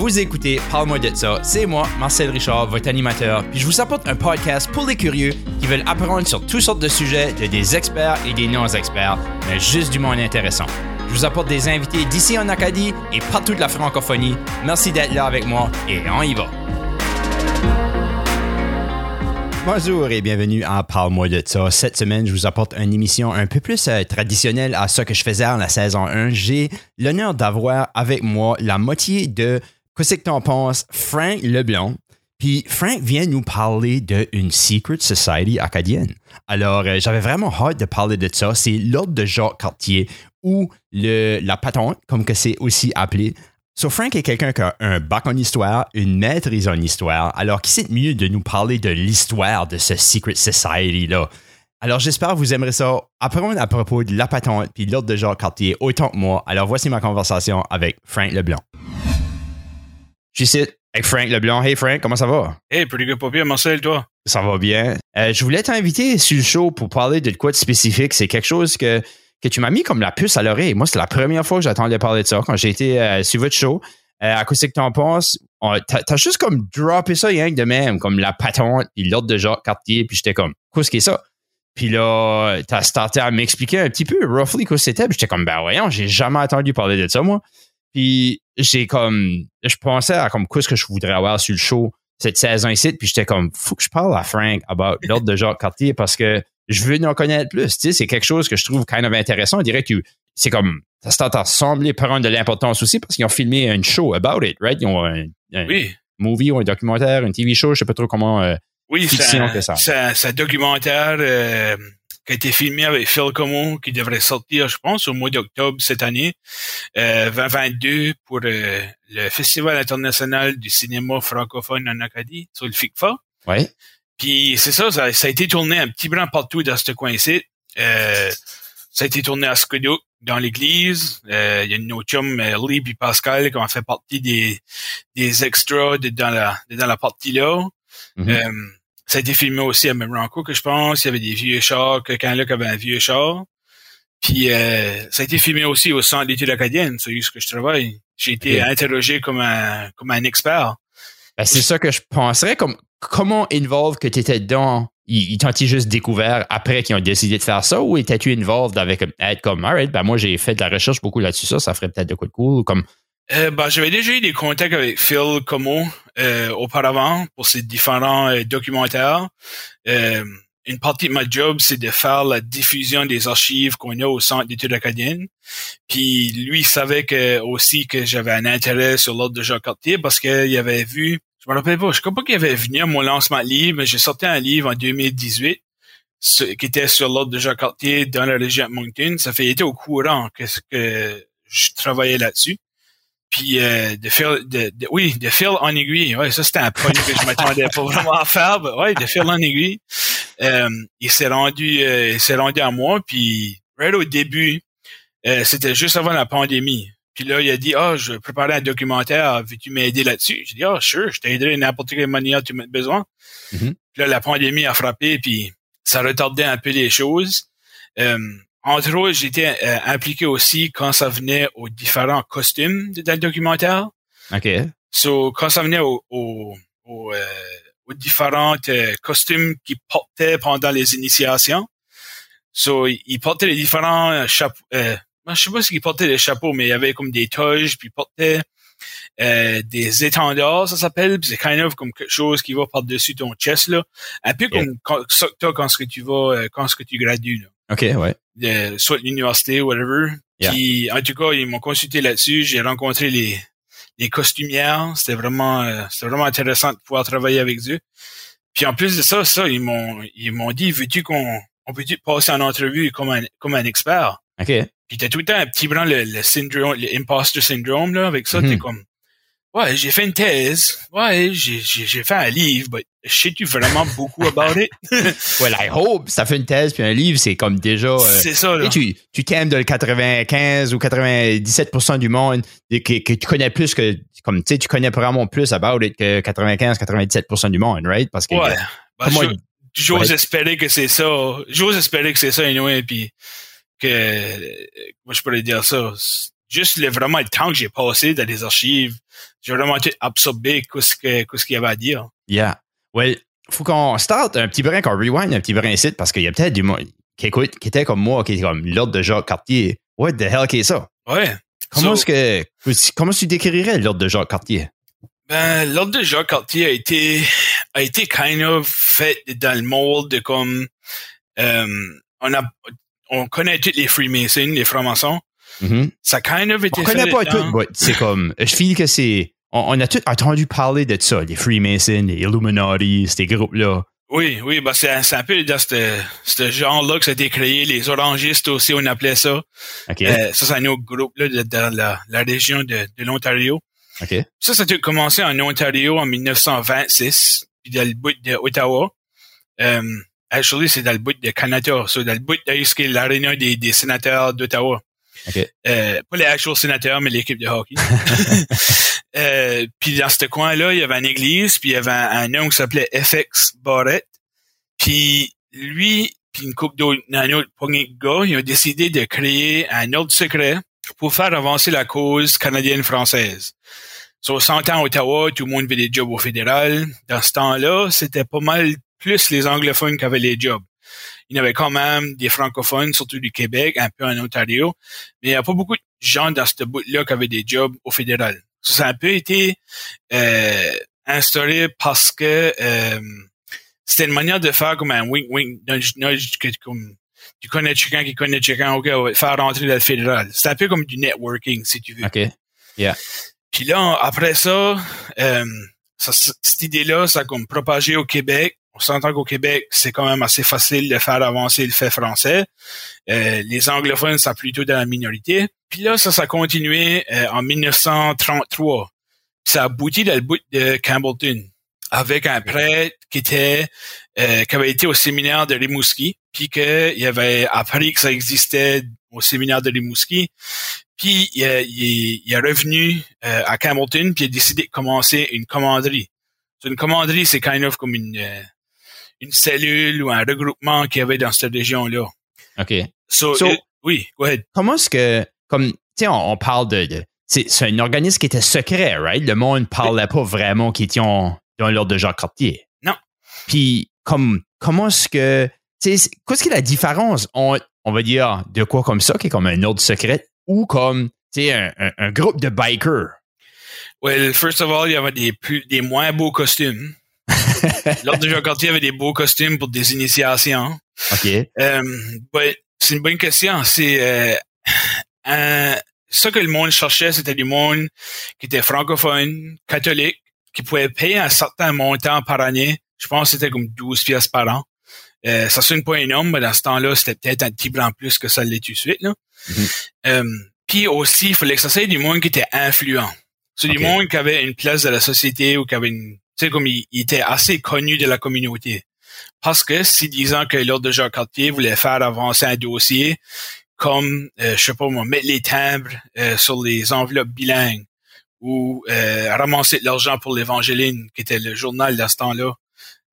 Vous écoutez Parle-moi de ça. C'est moi, Marcel Richard, votre animateur. Puis je vous apporte un podcast pour les curieux qui veulent apprendre sur toutes sortes de sujets de des experts et des non-experts, mais juste du monde intéressant. Je vous apporte des invités d'ici en Acadie et partout de la francophonie. Merci d'être là avec moi et on y va. Bonjour et bienvenue à Parle-moi de ça. Cette semaine, je vous apporte une émission un peu plus euh, traditionnelle à ce que je faisais en la saison 1. J'ai l'honneur d'avoir avec moi la moitié de Qu'est-ce que t'en penses, Frank Leblanc. Puis Frank vient nous parler d'une Secret Society acadienne. Alors, euh, j'avais vraiment hâte de parler de ça. C'est l'ordre de Jacques Cartier ou le, la patente, comme que c'est aussi appelé. So, Frank est quelqu'un qui a un bac en histoire, une maîtrise en histoire, alors qui sait mieux de nous parler de l'histoire de ce Secret Society-là? Alors, j'espère que vous aimerez ça. Apprendre à propos de la patente puis l'ordre de Jacques Cartier autant que moi. Alors, voici ma conversation avec Frank Leblanc. Je suis avec Frank Leblanc. Hey Frank, comment ça va? Hey, pretty good, pas bien, Marcel, toi? Ça va bien. Euh, je voulais t'inviter sur le show pour parler de quoi de spécifique. C'est quelque chose que que tu m'as mis comme la puce à l'oreille. Moi, c'est la première fois que j'attendais parler de ça quand j'ai été euh, sur votre show. Euh, à quoi c'est que t'en penses? T'as as juste comme droppé ça rien que de même, comme la patente, puis l'ordre de Jacques Cartier, puis j'étais comme, qu'est-ce que ça? Puis là, t'as starté à m'expliquer un petit peu, roughly, quoi c'était, puis j'étais comme, ben voyons, j'ai jamais entendu parler de ça, moi. Puis j'ai comme, je pensais à comme, qu'est-ce que je voudrais avoir sur le show cette saison ici, puis j'étais comme, faut que je parle à Frank about l'ordre de Jacques Cartier parce que je veux en connaître plus. Tu sais, c'est quelque chose que je trouve kind of intéressant. On dirait que c'est comme, ça s'est semblé prendre de l'importance aussi parce qu'ils ont filmé une show about it, right? Ils ont un, movie ou un documentaire, un TV show, je sais pas trop comment euh, oui, que ça. C'est un documentaire euh, qui a été filmé avec Phil Como, qui devrait sortir, je pense, au mois d'octobre cette année, euh, 2022, pour euh, le Festival international du cinéma francophone en Acadie, sur le FICFA. Ouais. Puis c'est ça, ça, a été tourné un petit brin partout dans ce coin-ci. Euh, ça a été tourné à Squidou, dans l'église. Euh, il y a nos chums, euh, Lee et Pascal, qui ont fait partie des, des extras de, dans la, dans la partie-là. Mm-hmm. euh, ça a été filmé aussi à Memoranco, que je pense. Il y avait des vieux chars, quelqu'un là qui avait un vieux char. Puis euh, ça a été filmé aussi au centre d'études acadiennes, c'est où que je travaille. J'ai été interrogé comme un comme un expert. Ben, c'est ça que je penserais. Comme, comment involved que tu étais dedans? Ils, t'ont-ils juste découvert après qu'ils ont décidé de faire ça? Ou étais-tu involved avec être comme, alright, ben moi j'ai fait de la recherche beaucoup là-dessus, ça, ça ferait peut-être de quoi de cool comme. Euh, ben, j'avais déjà eu des contacts avec Phil Como euh, auparavant pour ses différents euh, documentaires. Euh, une partie de ma job, c'est de faire la diffusion des archives qu'on a au Centre d'études acadiennes. Puis lui, il savait que, aussi que j'avais un intérêt sur l'ordre de Jacques Cartier parce qu'il avait vu je me rappelle pas, je crois pas qu'il avait venu à mon lancement de livre, mais j'ai sorti un livre en 2018 qui était sur l'ordre de Jacques Cartier dans la région de Moncton. Ça fait été au courant que je travaillais là-dessus. Puis euh, de fil, de, oui, de fil en aiguille. Ouais, ça c'était un point que je m'attendais pas vraiment à faire. Mais ouais, de fil en aiguille. Euh, il s'est rendu, euh, il s'est rendu à moi. Puis right au début, euh, c'était juste avant la pandémie. Puis là, il a dit, ah, je préparais un documentaire, veux-tu m'aider là-dessus? J'ai dit, ah, sure, je t'aiderai n'importe quelle manière tu m'as besoin. Mm-hmm. Puis là, la pandémie a frappé, puis ça retardait un peu les choses. Euh, entre autres, j'étais euh, impliqué aussi quand ça venait aux différents costumes dans le documentaire. OK. So, quand ça venait aux, aux, euh, aux, différents costumes qu'ils portaient pendant les initiations. So, ils portaient les différents chapeaux, je je sais pas s'il portait des chapeaux, mais il y avait comme des toges, puis il portait euh, des étendards, ça s'appelle, c'est kind of comme quelque chose qui va par-dessus ton chest, là. Un peu comme ça que quand ce que tu vas, euh, quand ce que tu gradues, là. OK, ouais. De, soit l'université, whatever. Puis, en tout cas, ils m'ont consulté là-dessus. J'ai rencontré les, les costumières. C'était vraiment, euh, c'était vraiment intéressant de pouvoir travailler avec eux. Puis, en plus de ça, ça, ils m'ont, ils m'ont dit, veux-tu qu'on, on peut-tu passer en entrevue comme un, comme un expert? OK. Puis t'as tout le temps un petit brin le, le syndrome, le imposter syndrome, là, avec ça, t'es mhm. comme, ouais, j'ai fait une thèse, ouais, j'ai, fait un livre, mais sais-tu vraiment beaucoup about it? well, I hope. Ça fait une thèse puis un livre, c'est comme déjà. Euh, c'est ça, là. Tu, tu t'aimes de 95 ou 97% du monde que, que tu connais plus que, comme, tu sais, tu connais vraiment plus about it que 95-97% du monde, right? Parce que. Ouais. Ben, j'ose espérer que c'est ça. J'ose espérer que c'est ça, anyway, puis que moi je pourrais dire ça. Juste le, vraiment le temps que j'ai passé dans les archives, j'ai vraiment tout absorbé ce qu'il y avait à dire. Yeah. Well, faut qu'on start un petit brin, qu'on rewind un petit brin ici, parce qu'il y a peut-être du monde qui écoute, qui était comme moi, qui était comme l'ordre de Jacques Cartier. What the hell qu'est ça? Ouais. Comment est-ce que, comment tu décrirais l'ordre de Jacques Cartier? Ben, l'ordre de Jacques Cartier a été, a été kind of fait dans le monde de comme, euh, on a, on connaît tous les Freemasons, les francs-maçons. Mm-hmm. Ça kind of été on connaît pas tout, c'est comme, je file que c'est, on, a tout entendu parler de ça, les Freemasons, les Illuminati, ces groupes-là. Oui, oui, bah c'est un peu dans ce genre-là que ça a été créé. Les orangistes aussi, on appelait ça. Euh, ça, c'est un autre groupe là, dans la, la région de, de l'Ontario. Ça, ça a commencé en Ontario en 1926, puis dans le bout d'Ottawa. Euh, actually, c'est dans le bout de Canada, c'est dans le bout de ce qui est l'aréna des, des sénateurs d'Ottawa. Euh, pas les actual sénateurs, mais l'équipe de hockey. euh, puis dans ce coin-là, il y avait une église, puis il y avait un, homme qui s'appelait FX Barrett. Puis lui, puis une couple d'autres, un autre gars, ils ont décidé de créer un ordre secret pour faire avancer la cause canadienne-française. Sur so, 100 ans à Ottawa, tout le monde avait des jobs au fédéral. Dans ce temps-là, c'était pas mal plus les anglophones qui avaient les jobs. Il y avait quand même des francophones, surtout du Québec, un peu en Ontario, mais il n'y a pas beaucoup de gens dans ce bout-là qui avaient des jobs au fédéral. Ça, a un peu été euh, instauré parce que euh, c'était une manière de faire comme un wink-wink, comme tu connais quelqu'un qui connaît quelqu'un, OK, on va faire rentrer dans le fédéral. C'est un peu comme du networking, si tu veux. OK. Yeah. Puis là, après ça, euh, ça cette idée-là, ça a comme propagé au Québec. On s'entend qu'au Québec, c'est quand même assez facile de faire avancer le fait français. Euh, les anglophones sont plutôt dans la minorité. Puis là, ça, ça a continué euh, en 1933. Ça a abouti dans le bout de Campbellton avec un prêtre qui était euh, qui avait été au séminaire de Rimouski, puis qu'il avait appris que ça existait au séminaire de Rimouski, puis il, il, est revenu euh, à Campbellton, puis il a décidé de commencer une commanderie. Une commanderie, c'est kind of comme une euh, une cellule ou un regroupement qu'il y avait dans cette région-là. OK. So, oui, go ahead. Comment est-ce que, comme, tu sais, on, parle de, de c'est un organisme qui était secret, right? Le monde ne parlait pas vraiment qu'ils étaient dans l'ordre de Jacques Cartier. Non. Puis, comme, comment est-ce que, qu'est-ce qui est la différence, on, on va dire, de quoi comme ça, qui est comme un ordre secret, ou comme, tu sais, un, un, groupe de bikers? Well, first of all, il y avait des, plus, des moins beaux costumes. L'ordre de Jacques Cartier avait des beaux costumes pour des initiations. OK. Euh, c'est une bonne question. C'est euh, un, ce que le monde cherchait, c'était du monde qui était francophone, catholique, qui pouvait payer un certain montant par année. Je pense que c'était comme 12 pièces par an. Euh, ça sonne pas énorme, mais dans ce temps-là, c'était peut-être un petit peu en plus que ça l'est tout de suite. Là. Mm-hmm. euh, puis aussi, il fallait que ça soit du monde qui était influent. C'est du monde qui avait une place dans la société ou qui avait une... Tu sais, comme il, était assez connu de la communauté. Parce que si disant que l'ordre de Jacques Cartier voulait faire avancer un dossier, comme, euh, je sais pas moi, mettre les timbres euh, sur les enveloppes bilingues, ou euh, ramasser de l'argent pour l'Évangéline, qui était le journal de ce temps-là.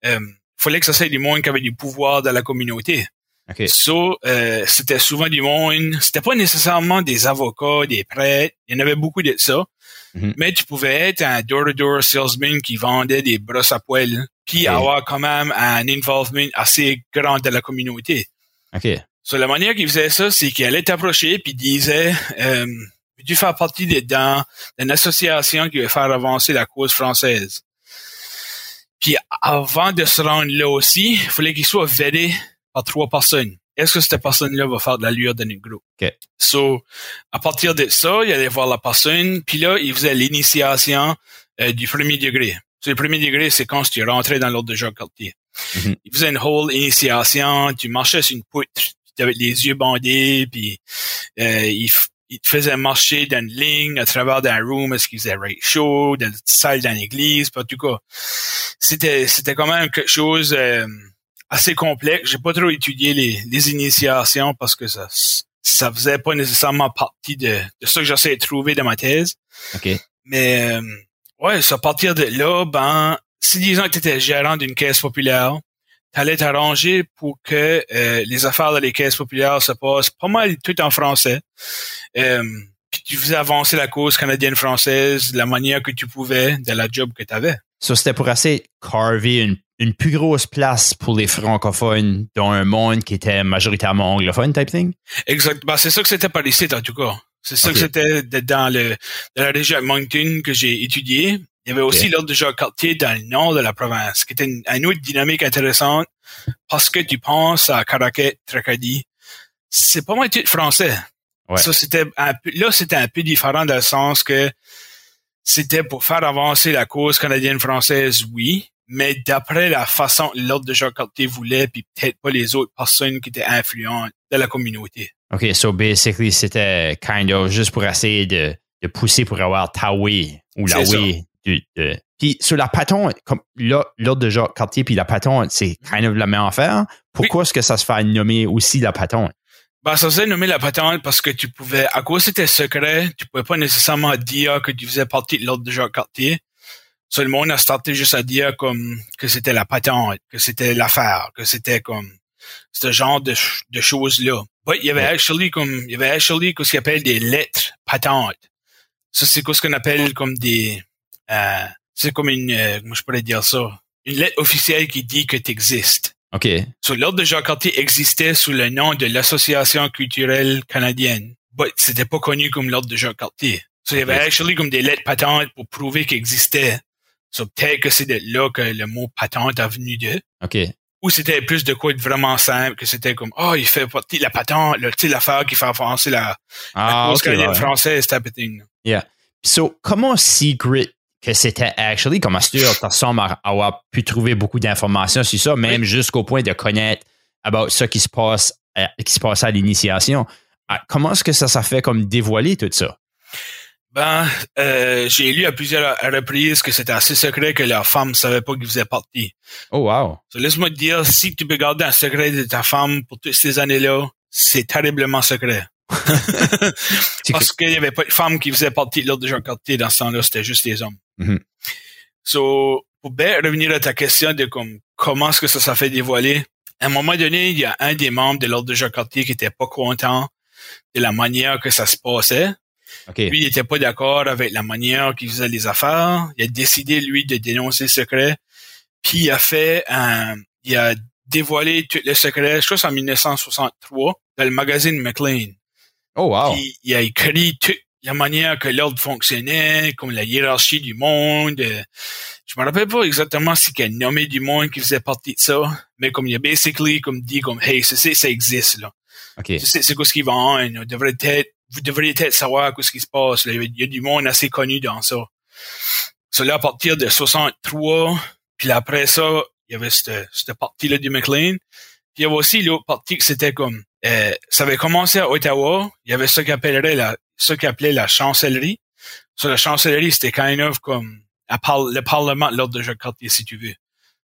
Euh, fallait que ça soit du monde qui avait du pouvoir dans la communauté. Okay. So, euh, c'était souvent du monde, c'était pas nécessairement des avocats, des prêtres, il y en avait beaucoup de ça, mm-hmm. mais tu pouvais être un door-to-door salesman qui vendait des brosses à poils, puis avoir quand même un involvement assez grand de la communauté. OK. So, la manière qu'il faisait ça, c'est qu'il allait t'approcher puis disait, euh, tu faire partie d'une association qui veut faire avancer la cause française. Puis avant de se rendre là aussi, il fallait qu'il soit vedé par trois personnes. Est-ce que cette personne-là va faire de l'allure dans notre groupe? Okay. So, à partir de ça, il allait voir la personne, puis là, il faisait l'initiation euh, du premier degré. So, le premier degré, c'est quand tu rentrais dans l'ordre de Jacques Cartier. Mm-hmm. Il faisait une whole initiation, tu marchais sur une poutre, tu avais les yeux bandés, puis euh, il, il te faisait marcher dans une ligne à travers d'un room est-ce qu'il faisait right chaud, dans une salle dans l'église, en tout cas. C'était, c'était quand même quelque chose euh, assez complexe. J'ai pas trop étudié les, les initiations parce que ça, ça faisait pas nécessairement partie de, de ce que j'essayais de trouver dans ma thèse. OK. Mais euh, ouais, à partir de là, ben, si disons que tu étais gérant d'une caisse populaire, t'allais t'arranger pour que euh, les affaires dans les caisses populaires se passent pas mal tout en français. Euh, puis tu faisais avancer la cause canadienne-française de la manière que tu pouvais, de la job que tu avais. Ça, c'était pour de carver une, une, plus grosse place pour les francophones dans un monde qui était majoritairement anglophone, type thing? Exactement. c'est ça que c'était par ici, en tout cas. C'est ça que c'était dans, le, dans la région de Moncton que j'ai étudié. Il y avait aussi l'ordre de Jacques Cartier dans le nord de la province, qui était une, une autre dynamique intéressante parce que tu penses à Caraquet, Tracadie. C'est pas mal tout français. Ça, c'était un peu, là, c'était un peu différent dans le sens que c'était pour faire avancer la cause canadienne-française, oui, mais d'après la façon l'ordre de Jacques Cartier voulait, puis peut-être pas les autres personnes qui étaient influentes de la communauté. OK, so basically, c'était kind of juste pour essayer de, de pousser pour avoir Taoué ou la oui. Puis sur la patente, comme l'ordre de Jacques Cartier puis la patente, c'est kind of la même affaire. Pourquoi est-ce que ça se fait nommer aussi la patente? Ben, ça se fait nommer la patente parce que tu pouvais, à cause c'était secret, tu pouvais pas nécessairement dire que tu faisais partie de l'ordre de Jacques Cartier. Tout le monde a starté juste à dire comme que c'était la patente, que c'était l'affaire, que c'était comme ce genre de, de choses-là. il y avait actually comme, il y avait actually ce qu'on appelle des lettres patentes. Ça, c'est ce qu'on appelle comme des, euh, c'est comme une, euh, comment je pourrais dire ça? Une lettre officielle qui dit que tu existes. OK. So, l'ordre de Jacques Cartier existait sous le nom de l'Association culturelle canadienne. Mais c'était pas connu comme l'ordre de Jacques Cartier. So, il y avait actually comme des lettres patentes pour prouver qu'il existait. So, peut-être que c'est de là que le mot patente est venu de. OK ou c'était plus de quoi être vraiment simple, que c'était comme, oh, il fait partie de la patente, tu sais, l'affaire qui fait avancer la, ah, la cause okay, française, type thing. Yeah. So, comment secret que c'était actually, comment tu sembles avoir pu trouver beaucoup d'informations sur ça, même jusqu'au point de connaître about ce qui se passe, euh, qui se passe à l'initiation? Ah, comment est-ce que ça s'est fait comme dévoiler tout ça? Ben, euh, j'ai lu à plusieurs reprises que c'était assez secret que la femme savait pas qu'il faisait partie. Oh wow. laisse-moi te dire, si tu peux garder un secret de ta femme pour toutes ces années-là, c'est terriblement secret. Parce qu'il y avait pas de femme qui faisait partie de l'ordre de Jean Cartier dans ce temps-là, c'était juste les hommes. Mm-hmm. So, pour bien revenir à ta question de comme, comment est-ce que ça s'est fait dévoiler, à un moment donné, il y a un des membres de l'ordre de Jean Cartier qui était pas content de la manière que ça se passait. Okay. Lui, il était pas d'accord avec la manière qu'il faisait les affaires. Il a décidé, lui, de dénoncer le secret. Puis il a fait un, il a dévoilé tous les secrets, je crois en 1963, dans le magazine McLean. Oh wow. Puis il a écrit toute la manière que l'ordre fonctionnait, comme la hiérarchie du monde. Je me rappelle pas exactement si qu'il a nommé du monde qui faisait partie de ça, mais comme il a basically comme dit comme hey, ça, ça existe là. Okay. C'est quoi ce qui va en, devrait être vous devriez peut-être savoir ce qui se passe. Il y a du monde assez connu dans ça. Cela à partir de 63, puis après ça, il y avait cette, cette partie-là du McLean. Puis il y avait aussi l'autre partie que c'était comme euh, ça avait commencé à Ottawa. Il y avait ce qu'appellerait la ce qu'appelait la chancellerie. Sur la chancellerie, c'était kind of comme le parlement de l'ordre de Jacques Cartier, si tu veux.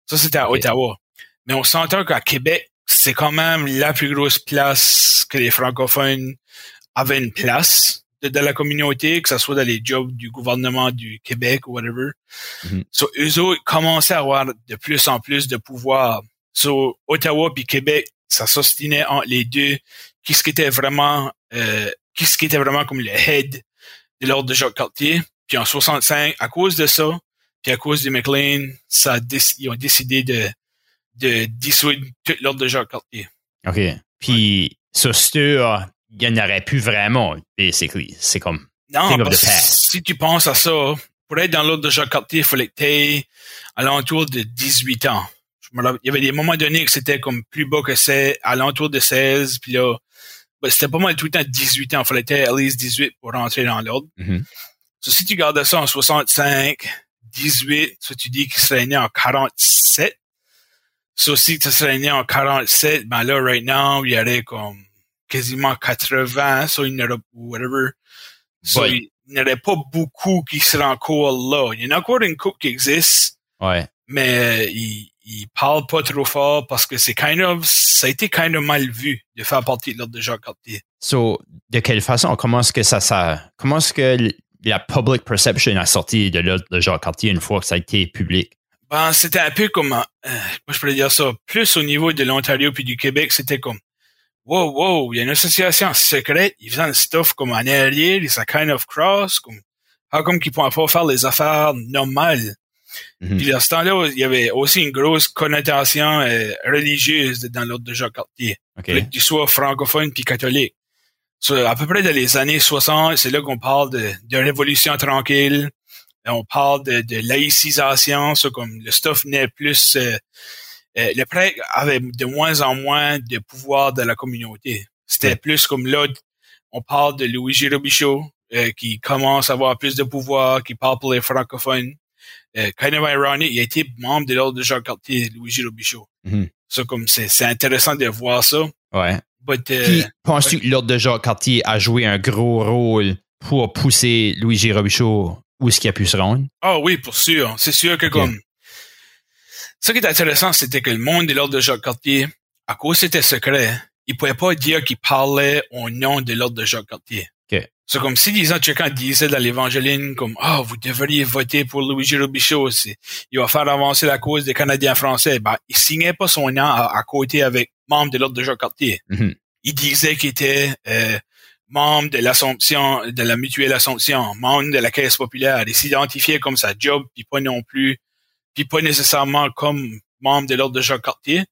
Ça, c'était à Ottawa. Mais on s'entend qu'à Québec, c'est quand même la plus grosse place que les francophones avait une place de, la communauté, que ce soit dans les jobs du gouvernement du Québec ou whatever. Mm-hmm. So, eux autres commençaient à avoir de plus en plus de pouvoir. So, Ottawa puis Québec, ça s'ostinait entre les deux. Qu'est-ce qui était vraiment, euh, qu'est-ce qui était vraiment comme le head de l'ordre de Jacques Cartier. Puis en 65, à cause de ça, puis à cause de McLean, ça ils ont décidé de, de dissoudre tout l'ordre de Jacques Cartier. OK. Puis, ça, il n'y en aurait plus vraiment, basically. C'est comme. Non, si tu penses à ça, pour être dans l'ordre de Jacques Cartier, il fallait que tu aies à l'entour de 18 ans. il y avait des moments donnés que c'était comme plus bas que c'est, à l'entour de 16, puis là, ben, c'était pas mal tout le temps 18 ans. Il fallait être à least 18 pour rentrer dans l'ordre. Mm si tu gardes ça en 65, 18, ça tu dis qu'il serait né en 47. So, si tu serais né en 47, ben là, right now, il y aurait comme quasiment 80, so il n'y aurait, whatever. Il n'y aurait pas beaucoup qui seraient encore là. Il y en a encore une coupe qui existe. Ouais. Mais il, il parle pas trop fort parce que c'est kind of, ça a été kind of mal vu de faire partie de l'ordre de Jacques Cartier. So, de quelle façon, comment est-ce que ça, ça, comment est-ce que la public perception a sorti de l'ordre de Jacques Cartier une fois que ça a été public? Ben, c'était un peu comme, euh, moi je pourrais dire ça, plus au niveau de l'Ontario puis du Québec, c'était comme, wow, wow, il y a une association secrète, ils faisaient un stuff comme en arrière, ils sont kind of cross, comme, ah, comme qu'ils pouvaient pas faire les affaires normales? Mhm. Puis à ce temps-là, il y avait aussi une grosse connotation euh, religieuse dans l'ordre de Jacques Cartier. OK. Fallait que tu sois francophone puis catholique. So, à peu près dans les années 60, c'est là qu'on parle de, de révolution tranquille. Et On parle de, de laïcisation, ça comme le stuff n'est plus euh, le prêtre avait de moins en moins de pouvoir dans la communauté. C'était Ouais. plus comme là, on parle de Louis Robichaud, euh, qui commence à avoir plus de pouvoir, qui parle pour les francophones. Euh, kind of ironic, il a été membre de l'ordre de Jacques Cartier, Louis Robichaud. Ça, comme c'est, c'est intéressant de voir ça. Ouais. But, euh, Puis, penses-tu que l'ordre de Jacques Cartier a joué un gros rôle pour pousser Louis Robichaud où est-ce qu'il a pu se rendre? Ah oui, pour sûr. C'est sûr que comme. Ce qui est intéressant, c'était que le monde de l'ordre de Jacques Cartier, à cause c'était secret, il pouvait pas dire qu'il parlait au nom de l'ordre de Jacques Cartier. OK. C'est comme si disant quelqu'un disait dans l'évangéline comme Ah, vous devriez voter pour Louis Robichaud, il va faire avancer la cause des Canadiens français. Ben, il signait pas son nom à, à côté avec membre de l'ordre de Jacques Cartier. Mhm. Il disait qu'il était euh, membre de l'Assomption, de la mutuelle Assomption, membre de la Caisse populaire. Il s'identifiait comme sa job, puis pas non plus, puis pas nécessairement comme membre de l'ordre de Jacques Cartier.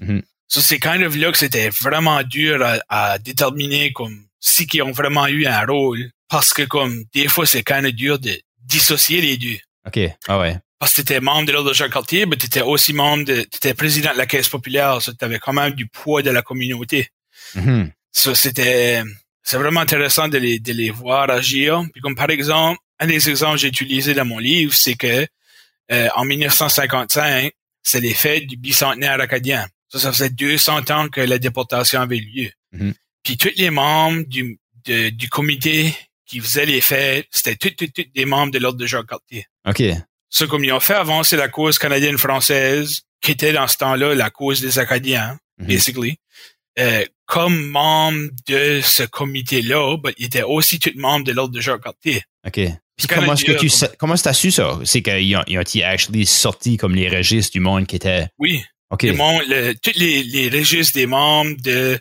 Mhm. Ça, c'est kind of là que c'était vraiment dur à, à déterminer comme si qu'ils ont vraiment eu un rôle. Parce que comme des fois, c'est kind of dur de dissocier les deux. OK. Ah ouais. Parce que t'étais membre de l'ordre de Jacques Cartier, mais t'étais aussi membre de, t'étais président de la Caisse populaire, ça t'avais quand même du poids de la communauté. Mhm. Ça, c'était, c'est vraiment intéressant de les, de les voir agir. Puis comme par exemple, un des exemples que j'ai utilisé dans mon livre, c'est que euh, en 1955, c'est les fêtes du bicentenaire acadien. Ça, ça faisait 200 ans que la déportation avait eu lieu. Mhm. Puis tous les membres du, de- du comité qui faisait les fêtes, c'était tous, tous, tous des membres de l'ordre de Jacques Cartier. OK. Ça, comme ils ont fait avancer la cause canadienne-française, qui était dans ce temps-là la cause des Acadiens, Mhm. basically, euh, comme membre de ce comité-là, ben, il était aussi tout membre de l'ordre de Jacques Cartier. OK. Puis comment est-ce que tu comme- comment est-ce que t'as su ça? C'est qu'ils ont, ils ont été actually sortis comme les registres du monde qui était. Oui, OK. les membres, le- tous les, les registres des membres de,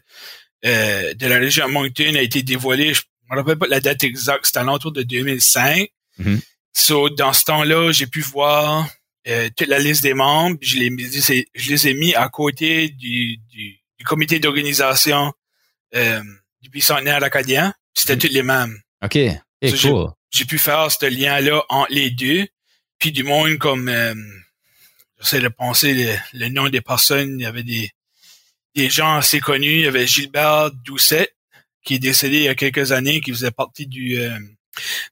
euh, de la région de Moncton a été dévoilé, je me rappelle pas la date exacte, c'était à l'entour de 2005. Mhm. So, dans ce temps-là, j'ai pu voir euh, toute la liste des membres, je les, je les ai mis à côté du, du, du comité d'organisation euh, du bicentenaire acadien. C'était Mhm. tous les mêmes. OK. Eh, cool. J'ai pu faire ce lien-là entre les deux. Puis du monde comme euh, j'essaie de penser le, le nom des personnes. Il y avait des, des gens assez connus. Il y avait Gilbert Doucet, qui est décédé il y a quelques années, qui faisait partie du euh,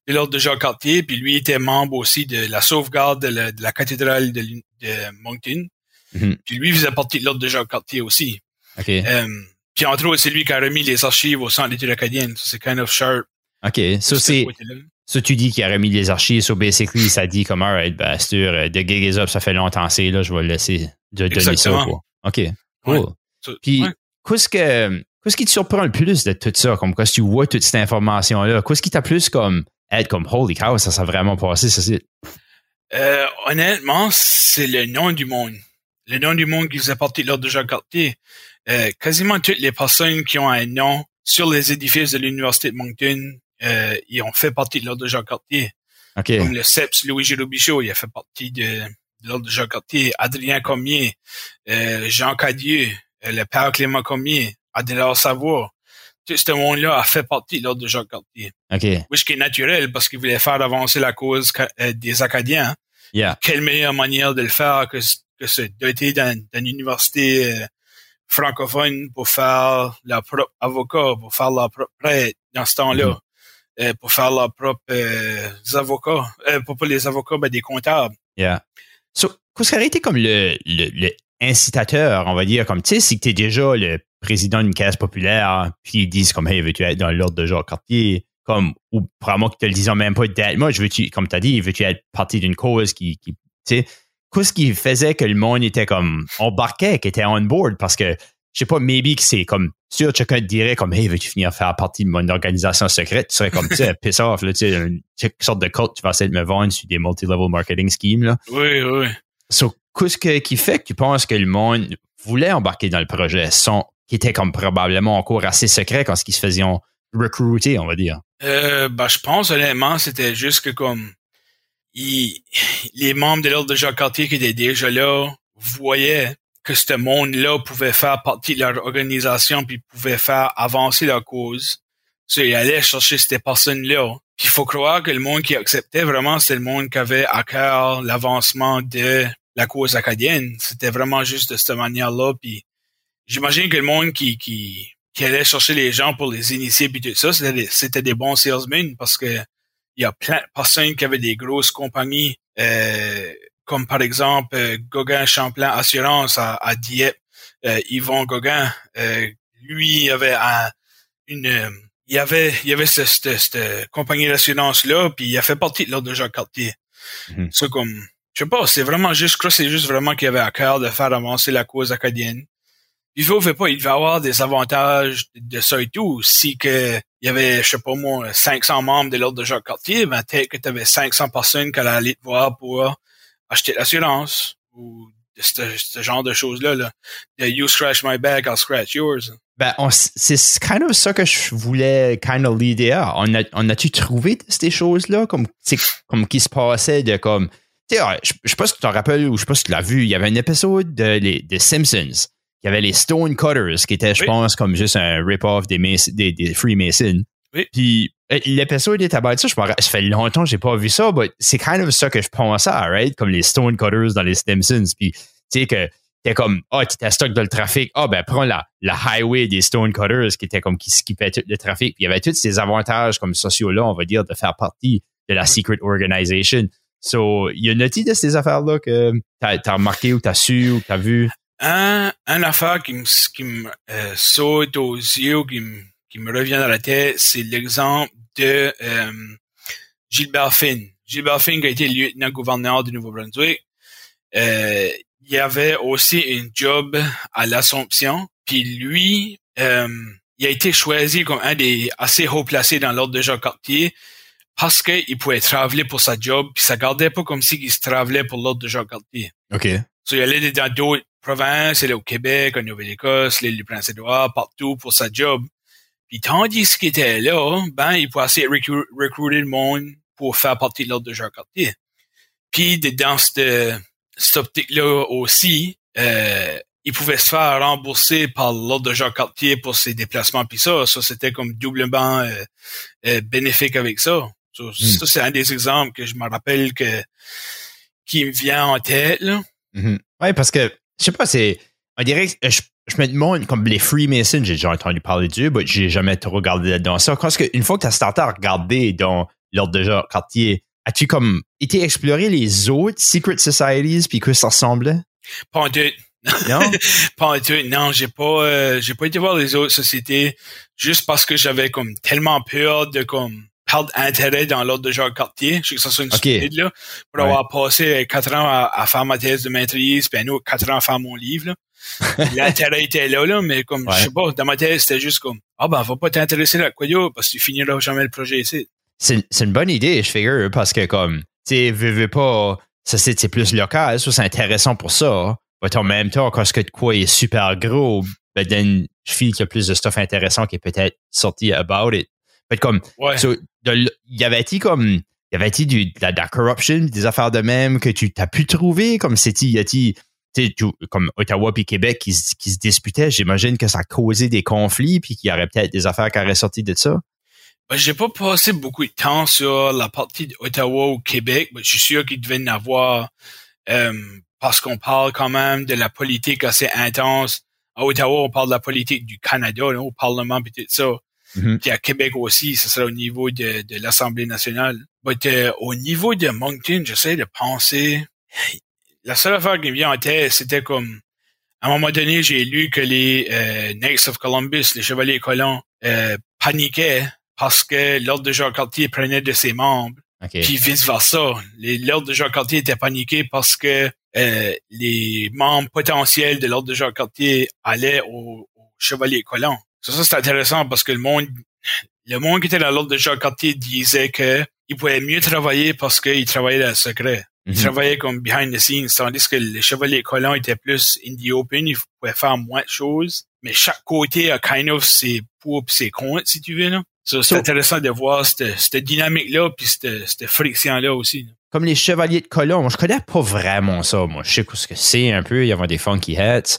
de l'ordre de Jacques Cartier. Puis lui était membre aussi de la sauvegarde de la, de la cathédrale de, de Moncton. Mhm. Puis lui faisait partie de l'ordre de Jacques Cartier aussi. OK. Euh, puis entre autres, c'est lui qui a remis les archives au Centre d'études acadiennes. C'est kind of sharp. OK. Ce c'est. Ça, tu dis qu'il a remis les archives. So, basically, ça dit comme, alright, ben, c'est sûr, euh, The Gig is up, ça fait longtemps, c'est là, je vais le laisser de donner ça. Quoi. OK. Cool. Ouais. Puis, ouais. qu'est-ce que, qu'est-ce qui te surprend le plus de tout ça? Comme, quand tu vois toute cette information-là, qu'est-ce qui t'a plus comme, être comme, holy cow, ça s'est vraiment passé, ça, c'est. Euh, honnêtement, c'est le nom du monde. Le nom du monde qui faisait partie de l'ordre de Jacques Cartier. Euh, quasiment toutes les personnes qui ont un nom sur les édifices de l'Université de Moncton, euh, ils ont fait partie de l'ordre de Jacques Cartier. OK. Comme le CEPS Louis Giraud Bichot, il a fait partie de, de l'ordre de Jacques Cartier. Adrien Commier, euh, Jean Cadieux, euh, le père Clément Commier, Adélard Savoie. Tout ce monde-là a fait partie de l'ordre de Jacques Cartier. OK. Oui, ce qui est naturel parce qu'il voulait faire avancer la cause ca- euh, des Acadiens Yeah. quelle meilleure manière de le faire que, que se doter d'un- d'une université euh, francophone pour faire leur propre avocat, pour faire leur propre prêtre dans ce temps-là, Mhm. Euh, pour faire leurs propres euh, avocats, euh, pas, pas les avocats, mais des comptables. Yeah. So, qu'est-ce qui aurait été comme le, le, incitateur, on va dire, comme, tu sais, si tu es déjà le président d'une caisse populaire, puis ils disent comme, hey, veux-tu être dans l'ordre de Jacques Cartier? Comme, ou probablement qu'ils te le disent même pas moi, je veux-tu, comme tu as dit, veux-tu être partie d'une cause qui, tu sais, qu'est-ce qui faisait que le monde était comme, embarquait, qui était on board, parce que, je sais pas, maybe que c'est comme, sûr, quelqu'un te dirait comme, hey, veux-tu finir faire partie de mon organisation secrète? Tu serais comme, tu sais, piss off, là, tu sais, une sorte de code tu vas essayer de me vendre sur des multi-level marketing schemes, là. Oui, oui. So, qu'est-ce que- qui fait que tu penses que le monde voulait embarquer dans le projet? Sont, qui était comme probablement encore assez secret quand ils se faisaient recruter, on va dire? Euh, bah, je pense honnêtement, c'était juste que comme les membres de l'ordre de Jacques Cartier qui étaient déjà là voyaient que ce monde-là pouvait faire partie de leur organisation puis pouvait faire avancer leur cause. So, ils allaient chercher ces personnes-là. Il faut croire que le monde qui acceptait vraiment, c'était le monde qui avait à cœur l'avancement de la cause acadienne. C'était vraiment juste de cette manière-là. J'imagine que le monde qui, qui, qui allait chercher les gens pour les initier puis tout ça, c'était des, c'était des bons salesmen parce que il y a plein de personnes qui avaient des grosses compagnies euh, comme par exemple euh, Gauguin Champlain Assurance à, à Dieppe, euh, Yvon Gauguin, euh, lui il avait un, une il y avait il y avait cette, cette, compagnie d'assurance là puis il a fait partie de l'ordre de Jacques Cartier. Mm C'est comme je sais pas, c'est vraiment juste je crois c'est juste vraiment qu'il avait à cœur de faire avancer la cause acadienne. Il veut, pas, il devait avoir des avantages de ça et tout. Si que il y avait, je sais pas moi, 500 membres de l'ordre de Jacques Cartier, ben peut-être que tu avais 500 personnes qui allaient aller te voir pour acheter l'assurance ou ce, genre de choses-là. Là. You scratch my back, I'll scratch yours. Ben, c'est kind of ça que je voulais kind of l'idée. On a, on a-tu trouvé ces choses-là? Comme, comme qui se passait de comme, tu sais, je, je sais pas si tu t'en rappelles ou je sais pas si tu l'as vu, il y avait un épisode de, les, de Simpsons. Il y avait les Stone Cutters qui étaient, je pense, comme juste un rip-off des, des, des Freemasons. Oui. Puis l'épisode était about ça. Je me, ça fait longtemps que j'ai pas vu ça, mais c'est kind of ça que je pensais, right? Comme les Stone Cutters dans les Simpsons. Puis, tu sais, que t'es comme, ah, oh, t'étais stock dans le trafic. Ah, oh, ben, prends la, la highway des Stone Cutters qui était comme qui skippait tout le trafic. Puis, il y avait tous ces avantages comme sociaux-là, on va dire, de faire partie de la secret organization. So, il y a une de ces affaires-là que t'as as remarqué ou t'as su ou t'as vu? Un, un affaire qui me, qui me euh, saute aux yeux, qui me, qui me revient à la tête, c'est l'exemple de euh, Gilbert Finn. Gilbert Finn qui a été lieutenant-gouverneur du Nouveau-Brunswick. Euh, il y avait aussi un job à l'Assomption. Puis lui, euh, il a été choisi comme un des assez haut placés dans l'ordre de Jacques Cartier parce qu'il pouvait travailler pour sa job, puis ça gardait pas comme s'il se travaillait pour l'ordre de Jacques Cartier. OK. So, il allait dans d'autres provinces, il allait au Québec, en Nouvelle-Écosse, l'île du Prince-Édouard, partout pour sa job. Puis tandis qu'il était là, ben, il pouvait essayer de recruter le monde pour faire partie de l'ordre de Jacques Cartier. Puis dans cette, cette optique-là aussi, euh, il pouvait se faire rembourser par l'ordre de Jacques Cartier pour ses déplacements puis ça. Ça, c'était comme doublement euh, euh, bénéfique avec ça. Hmm. Ça, c'est un des exemples que je me rappelle que qui me vient en tête. Là. Mm-hmm. Oui, parce que, je sais pas, c'est. On dirait je, je me demande, comme les Freemasons, j'ai déjà entendu parler d'eux, mais j'ai jamais trop regardé là-dedans. Ça, parce qu'une fois que tu as starté à regarder dans l'ordre de Jacques Cartier, as-tu comme été explorer les autres secret societies puis que ça ressemblait? Pas en tout. Non? pas en tout. Non, j'ai pas, euh, j'ai pas été voir les autres sociétés juste parce que j'avais comme tellement peur de comme perdre intérêt dans l'ordre de Jacques Cartier. Je sais que ça soit une okay. là. Pour avoir passé quatre ans à, faire ma thèse de maîtrise, puis un autre quatre ans à faire mon livre, L'intérêt était là, là, mais comme, je sais pas, dans ma thèse, c'était juste comme, ah ben, va pas t'intéresser à quoi parce que tu finiras jamais le projet ici. C'est une bonne idée, je figure, parce que comme, tu sais, veux, pas, ça c'est plus local, ça c'est intéressant pour ça. Mais en même temps, quand ce que de quoi est super gros, ben, then, je file qu'il y a plus de stuff intéressant qui est peut-être sorti about it. Mais comme, il y avait-il comme, il y avait-il de, la, corruption, des affaires de même que tu t'as pu trouver, comme c'était, y a-t-il, comme Ottawa puis Québec qui, se disputaient, j'imagine que ça a causé des conflits puis qu'il y aurait peut-être des affaires qui auraient sorti de ça. Ben, j'ai pas passé beaucoup de temps sur la partie d'Ottawa ou Québec, mais je suis sûr qu'il devait y en avoir euh, parce qu'on parle quand même de la politique assez intense. À Ottawa, on parle de la politique du Canada, au Parlement tout ça. Mm-hmm. Puis à Québec aussi, ce sera au niveau de, l'Assemblée nationale. Mais euh, au niveau de Moncton, j'essaie de penser la seule affaire qui me vient en tête, c'était comme à un moment donné, j'ai lu que les euh, Knights of Columbus, les Chevaliers colons, euh, paniquaient parce que l'ordre de Jacques Cartier prenait de ses membres. Puis vice-versa. L'ordre de Jacques Cartier était paniqué parce que euh, les membres potentiels de l'ordre de Jacques Cartier allaient aux, Chevaliers colons. Ça, ça c'est intéressant parce que le monde, le monde qui était dans l'ordre de Jacques Cartier disait que il pouvait mieux travailler parce qu'il travaillait dans le secret. Mhm. travaillaient comme behind the scenes, tandis que les chevaliers colons étaient plus in the open, ils pouvaient faire moins de choses. Mais chaque côté a kind of ses pour et ses contre, si tu veux, là. So, c'est So- intéressant de voir cette, cette dynamique-là puis cette, cette friction-là aussi. là. Comme les chevaliers de colon, moi, je connais pas vraiment ça. Moi, je sais ce que c'est un peu. Il y avait des funky hats.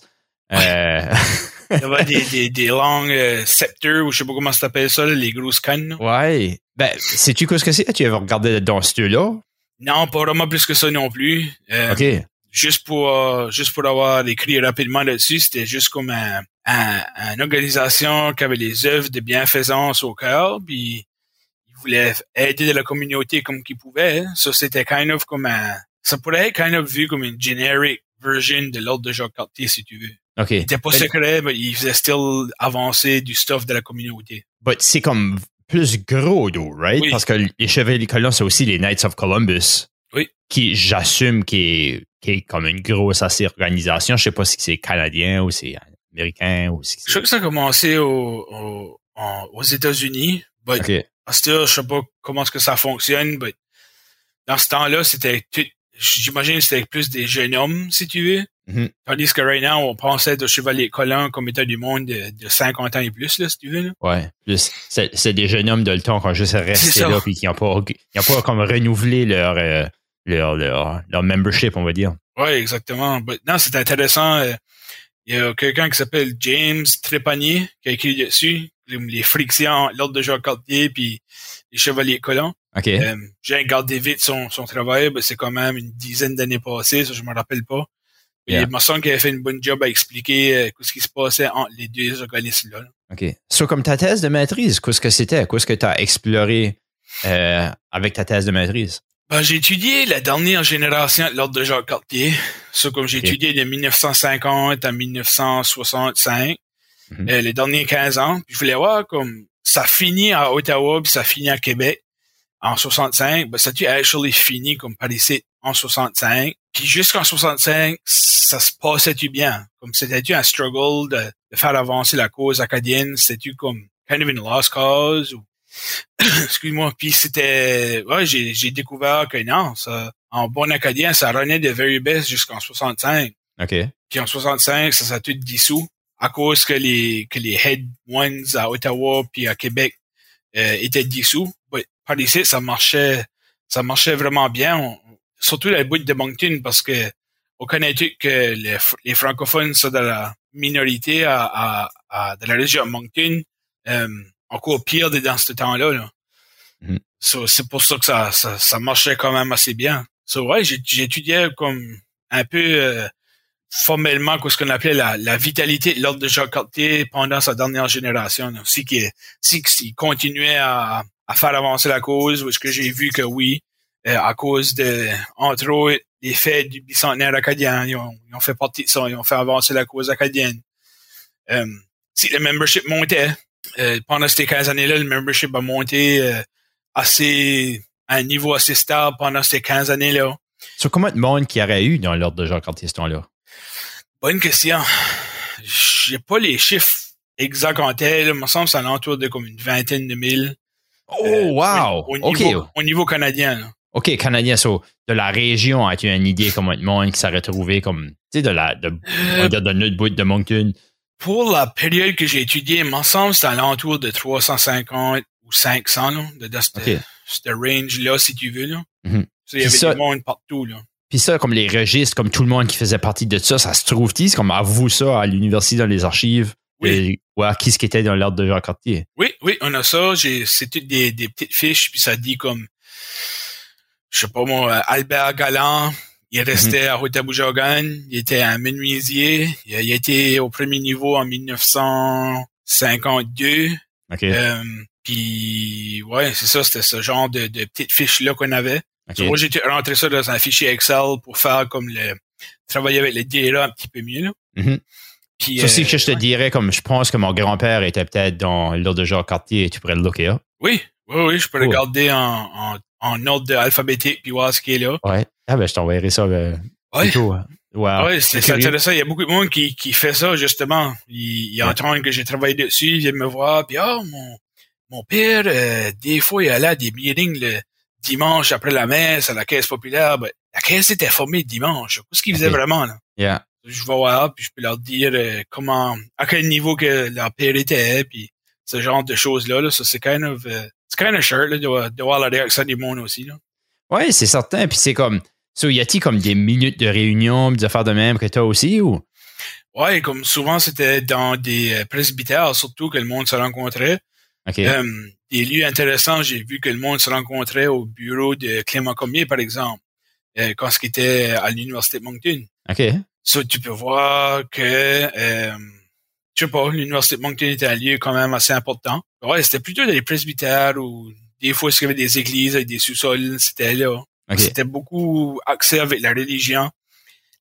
Euh, Il y avait des, des, des longs euh, scepters, ou je sais pas comment ça s'appelle ça, les grosses cannes. là. ouais. Ben, sais-tu ce que c'est? Tu avais regardé dans ce là Non, pas vraiment plus que ça non plus. Euh, OK. juste pour euh, juste pour avoir écrit rapidement là-dessus, c'était juste comme un, un- une organisation qui avait les œuvres de bienfaisance au cœur, puis ils voulaient aider la communauté comme qu'ils pouvaient. Ça, c'était kind of comme un... Ça pourrait être kind of vu comme une generic version de l'ordre de Jacques Cartier, si tu veux. OK. Il était pas secret, mais il faisait still avancer du stuff de la communauté. but c'est comme plus gros, though, right? Oui. Parce que les chevaliers de colon, c'est aussi les Knights of Columbus. Oui. Qui, j'assume, qui est, qui est comme une grosse assez organisation. Je sais pas si c'est canadien ou c'est américain ou si Je sais que ça a commencé au, au- en- aux États-Unis, but OK. Parce que je sais pas comment est-ce que ça fonctionne, mais dans ce temps-là, c'était j'imagine que c'était plus des jeunes hommes, si tu veux. Mhm. Tandis que right now, on pensait de chevalier collant comme état du monde de, de 50 ans et plus, là, si tu veux. Là. Ouais. Plus, c'est, c'est des jeunes hommes de le temps qui ont juste resté là puis qui n'ont pas, qui ont pas comme renouvelé leur, euh, leur, leur, leur membership, on va dire. Ouais, exactement. But non, c'est intéressant. euh, Il y a quelqu'un qui s'appelle James Trépanier qui a écrit dessus les frictions, l'ordre de Jacques Cartier puis les chevaliers collants. OK. Euh, J'ai regardé vite son, son travail, ben, c'est quand même une dizaine d'années passées, ça je me rappelle pas. Yeah. Il me semble qu'il avait fait une bonne job à expliquer euh, ce qui se passait entre les deux organismes-là. là. OK. So, comme ta thèse de maîtrise, qu'est-ce que c'était? Qu'est-ce que tu as exploré euh, avec ta thèse de maîtrise? Ben, j'ai étudié la dernière génération de l'ordre de Jacques Cartier. Ça, comme j'ai étudié de 1950 à 1965, Euh, les derniers 15 ans. Puis je voulais voir comme ça finit à Ottawa puis ça finit à Québec en 65. Ben, ça a actually fini comme par ici en 65. Puis jusqu'en 65, ça se passait-tu bien? Comme c'était-tu un struggle de, de faire avancer la cause acadienne? C'était-tu comme kind of une lost cause? Ou... Excuse-moi. Puis c'était... Ouais, j'ai, j'ai découvert que non, ça, en bon acadien, ça renaît de very best jusqu'en 65. OK. Puis en 65, ça s'est tout dissous à cause que les que les head ones à Ottawa puis à Québec euh, étaient dissous. Par ici, ça marchait ça marchait vraiment bien. On- surtout la bout de Moncton parce que on connaît tout que les, fr- les francophones sont de la minorité à, à, à- de la région de Moncton. Euh, encore pire dans ce temps-là. Là. Mhm. So, c'est pour ça que ça, ça, ça marchait quand même assez bien. So, ouais, j'étudiais comme un peu euh, formellement ce qu'on appelait la, vitalité de l'ordre de Jacques Cartier pendant sa dernière génération. Si qu'il continuait à, faire avancer la cause, est-ce que j'ai vu que oui, euh, à cause de, entre autres, les faits du bicentenaire acadien, ils ont, fait partie de ça, ils ont fait avancer la cause acadienne. Euh, si le membership montait, euh, pendant ces 15 années-là, le membership a monté assez à un niveau assez stable pendant ces 15 années-là. Sur combien de monde qu'il y aurait eu dans l'ordre de Jacques Cartier ce temps-là? Bonne question. J'ai pas les chiffres exacts en tête. Il me semble que c'est à l'entour de comme une vingtaine de mille. Oh, Euh, wow! Au, niveau, au niveau canadien. là. OK, Canadien, so, de la région, as-tu une idée combien de monde qui s'est retrouvé comme, tu sais, de la, de, dire de notre bout de Moncton? Pour la période que j'ai étudiée, il me semble que c'est à l'entour de 350 ou 500, là, de, de cette, OK. cette range-là, si tu veux. Là. Mhm. So, il y avait ça- du monde partout. Là. Puis ça, comme les registres, comme tout le monde qui faisait partie de ça, ça se trouve-t-il? C'est comme à vous ça, à l'université, dans les archives? Oui. Et, ouais, qui ce qui était dans l'ordre de Jacques Cartier? Oui, oui, on a ça. J'ai, c'est toutes des, des petites fiches, puis ça dit comme, je sais pas moi, Albert Galland, il restait à Rotaboujagan, il était un menuisier, il été au premier niveau en 1952. OK. Euh, puis ouais, c'est ça, c'était ce genre de, de petites fiches là qu'on avait. Moi, j'ai rentré ça dans un fichier Excel pour faire comme le travailler avec les DLA un petit peu mieux. Là. Mhm. Puis, Ça, euh, que je te ouais. dirais, comme je pense que mon grand-père était peut-être dans l'ordre de Cartier et tu pourrais le looker up. Oui, oui, oui, je peux regarder en, en, en ordre alphabétique puis voir ce qui est là. Ouais. Ah, ben, je t'enverrai ça euh, Ouais. hein. Wow. Ouais, c'est intéressant. Il y a beaucoup de monde qui, qui fait ça, justement. Ils, ils Ouais. entendent que j'ai travaillé dessus, ils viennent me voir, puis oh, mon, mon père, euh, des fois, il allait à des meetings le dimanche après la messe à la caisse populaire. Ben, la caisse était formée dimanche. Qu'est-ce qu'ils faisaient vraiment, là? Yeah. Je vais voir, puis je peux leur dire euh, comment, à quel niveau que leur père était, puis ce genre de choses-là. Là. Ça, c'est kind of, uh, c'est kind of shirt, là, de, de voir la réaction du monde aussi. Là. Ouais, c'est certain. Puis c'est comme, so, y a-t-il comme des minutes de réunion, des affaires de même que toi aussi, ou? Ouais, comme souvent, c'était dans des euh, presbytères, surtout que le monde se rencontrait. OK. Euh, des lieux intéressants, j'ai vu que le monde se rencontrait au bureau de Clément Commier, par exemple, euh, quand ce qui était à l'Université de Moncton. OK. So, tu peux voir que, euh, je sais pas, l'Université de Moncton était un lieu quand même assez important. Ouais, c'était plutôt des presbytères ou des fois, il y avait des églises avec des sous-sols, c'était là. OK. C'était beaucoup axé avec la religion.